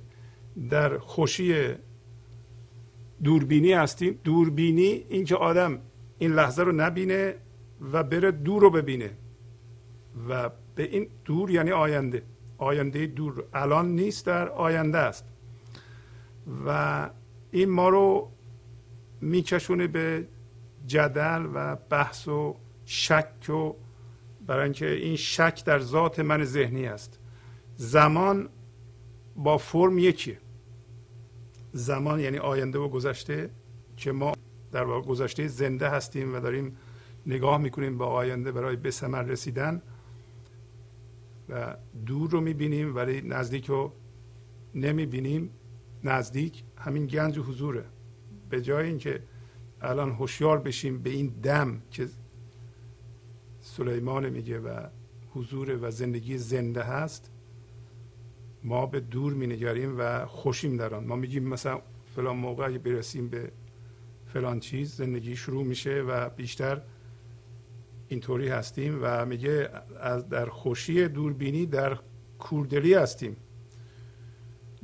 در خوشی دوربینی هستیم. دوربینی اینکه آدم این لحظه رو نبینه و بره دور رو ببینه. و به این دور یعنی آینده. آینده دور. الان نیست در آینده است. و این ما رو میکشونه به جدل و بحث و شک و برای اینکه این شک در ذات من ذهنی است. زمان با فرم یکیه. زمان یعنی آینده و گذشته که ما در واقع گذشته زنده هستیم و داریم نگاه می‌کنیم به آینده برای به ثمر رسیدن و دور رو می‌بینیم ولی نزدیک رو نمی‌بینیم. نزدیک همین گنج حضوره. به جای اینکه الان هوشیار بشیم به این دم که سلیمان میگه و حضور و زندگی زنده هست ما به دور مینگریم و خوشیم در آن. ما میگیم مثلا فلان موقع اگه برسیم به فلان چیز زندگی شروع میشه و بیشتر اینطوری هستیم و میگه از در خوشی دوربینی در کوردلی هستیم.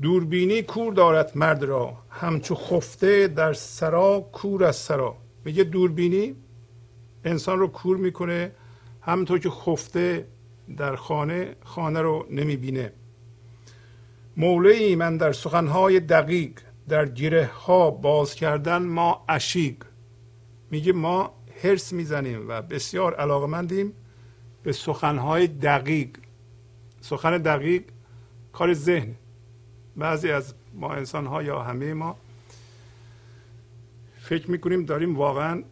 دوربینی کور دارد مرد را همچو خفته در سرا کور از سرا. میگه دوربینی انسان رو کور می‌کنه همونطور که خفته در خانه خانه رو نمی‌بینه. مولعی من در سخنهای دقیق در گره ها باز کردن ما اشیق میگه ما هرس می‌زنیم و بسیار علاقمندیم به سخنهای دقیق. سخن دقیق کار ذهن. بعضی از ما انسان ها یا همه ما فکر می‌کنیم داریم واقعا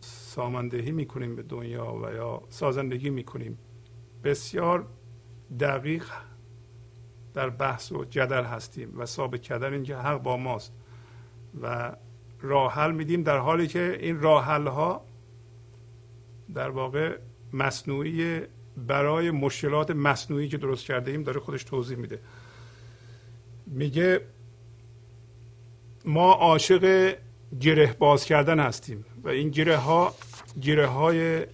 ساماندهی می‌کنیم به دنیا و یا سازندگی می‌کنیم. بسیار دقیق در بحث و جدل هستیم و ثابت کردن اینکه حق با ماست. و راه حل میدیم در حالی که این راه حل ها در واقع مصنوعی برای مشکلات مصنوعی که درست کرده ایم داره خودش توضیح میده. میگه ما عاشق گره باز کردن هستیم و این گره ها گره های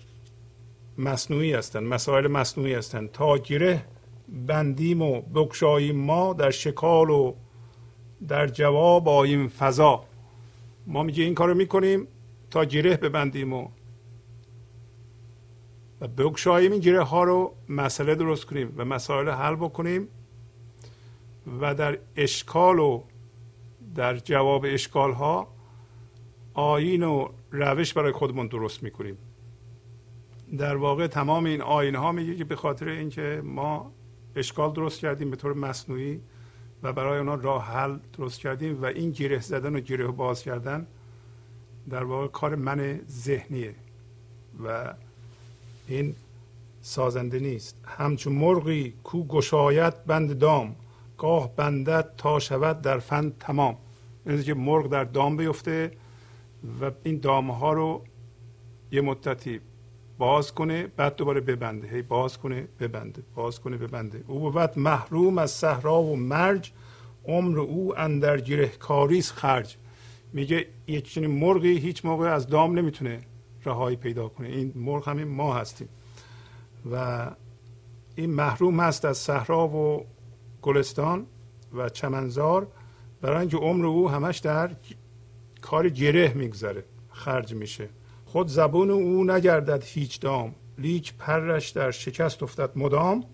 مصنوعی هستند مسائل مصنوعی هستند تا گره بندیم و بکشاییم ما در شکال و در جواب آییم فضا. ما میگه این کارو می‌کنیم تا گره ببندیم و و بگشاییم این گره ها رو مسئله درست کنیم و مسائل حل بکنیم و در اشکال و در جواب اشکال ها آین و روش برای خودمون درست می‌کنیم. در واقع تمام این آین ها میگه که به خاطر اینکه ما اشکال درست کردیم به طور مصنوعی و برای اونا راه حل درست کردیم و این گره زدن و گره باز کردن در واقع کار من ذهنیه و این سازنده نیست. همچون مرغی کو گشایت بند دام گاه بندد تا شود در فن تمام. یعنی که مرغ در دام بیفته و این دام ها رو یه مدتی باز کنه بعد دوباره ببنده. هی باز کنه ببنده. باز کنه ببنده. او بود محروم از صحرا و مرج. عمر او اندر گره کاریس خرج. میگه یک چنین مرغی هیچ موقع از دام نمی‌تونه رهایی پیدا کنه. این مرغ همین ما هستیم. و این محروم هست از صحرا و گلستان و چمنزار. برای اینکه عمر او همش در کار گره میگذره. خرج میشه. خود زبون او نگردد هیچ دام. لیک پرش در شکست افتد مدام.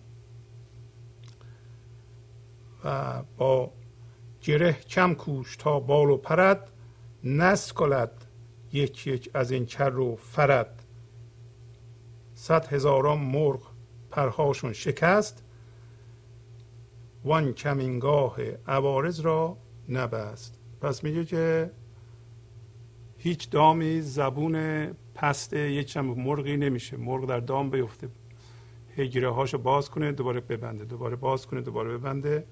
و با گره کم کوش تا بال و پرد نسکلد یک یک از این کر و فرد. صد هزاران مرغ پرهاشون شکست. وان کمینگاه عوارض را نبست. پس میگه که هیچ دامی زبون پست یک چم مرغی نمیشه. مرغ در دام بیفته. هگیره هاشو باز کنه دوباره ببنده دوباره باز کنه دوباره ببنده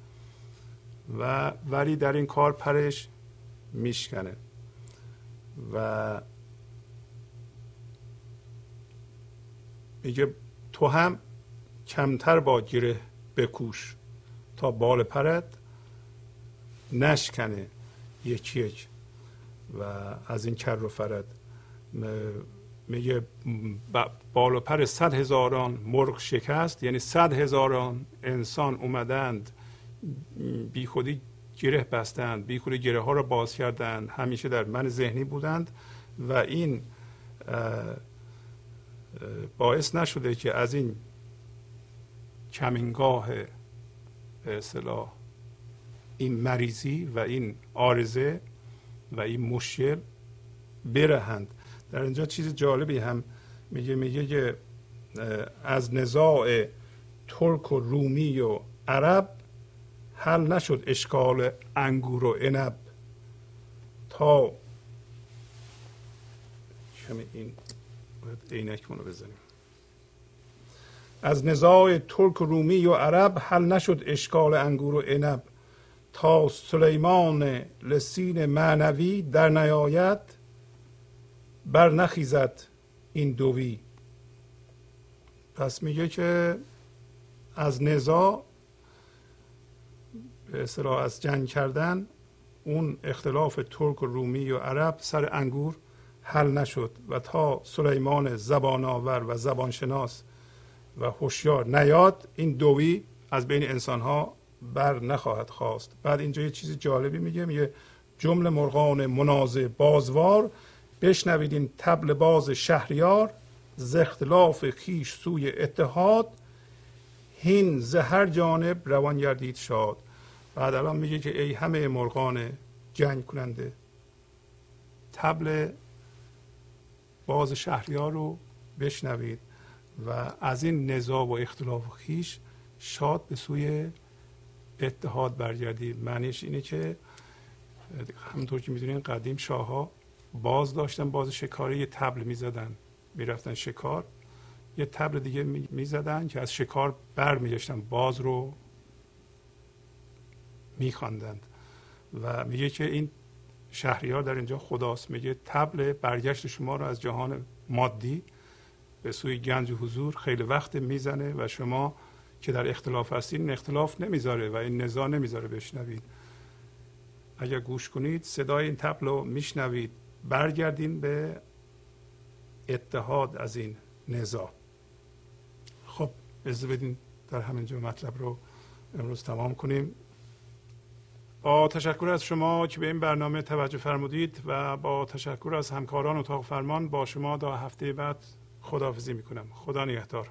و ولی در این کار پرش میشکنه. و میگه تو هم کمتر با گره بکوش تا بال پرد نشکنه. یکی یک و از این کر و فرد. میگه بال و پر صد هزاران مرغ شکست یعنی صد هزاران انسان اومدند بی خودی گره بستند بی خودی گره ها را باز کردند همیشه در من ذهنی بودند و این باعث نشده که از این کمینگاه به اصطلاح این مریضی و این آرزه و این مشکل برهند. در اینجا چیز جالبی هم میگه میگه که از نزاع ترک و رومی و عرب حل نشد اشکال انگور و عنب. تا کمی این عینک رو بزنیم. از نزاع ترک و رومی و عرب حل نشد اشکال انگور و عنب. تا سلیمان لسین معنوی در نیایت بر نخیزد این دوی. پس میگه که از نزاع به اصطلاح از جنگ کردن اون اختلاف ترک و رومی و عرب سر انگور حل نشد و تا سلیمان زبان آور و زبانشناس و هوشیار نیاد این دوی از بین انسان ها بر نخواهد خواست. بعد اینجا یه چیز جالبی میگه میگه جمله مرغان منازع بازوار بشنوید این تبل باز شهریار ز اختلاف خیش سوی اتحاد هین زهر جانب روان گردید شاد. بعد الان میگه که ای همه مرغان جنگ کننده تبل باز شهریار رو بشنوید و از این نزاع و اختلاف خیش شاد به سوی اتحاد برگردید معنیش اینه که همونطور که می‌دونین قدیم شاه ها باز داشتن باز شکاری یه تبل می‌زدن. می‌رفتن شکار. یه تبل دیگه می‌زدن که از شکار بر میگشتن باز رو میخواندند. و میگه که این شهریار در اینجا خداست. میگه تبل برگشت شما رو از جهان مادی به سوی گنج حضور خیلی وقت می‌زنه و شما که در اختلاف هستین این اختلاف نمی‌ذاره و این نزاع نمی‌ذاره بشنوید. اگر گوش کنید صدای این تبل رو میشنوید. برگردین به اتحاد از این نزاع. خب از بدین در همینجا مطلب رو امروز تمام کنیم. با تشکر از شما که به این برنامه توجه فرمودید و با تشکر از همکاران اتاق فرمان با شما تا هفته بعد خداحافظی می‌کنم. خدا نگهدار.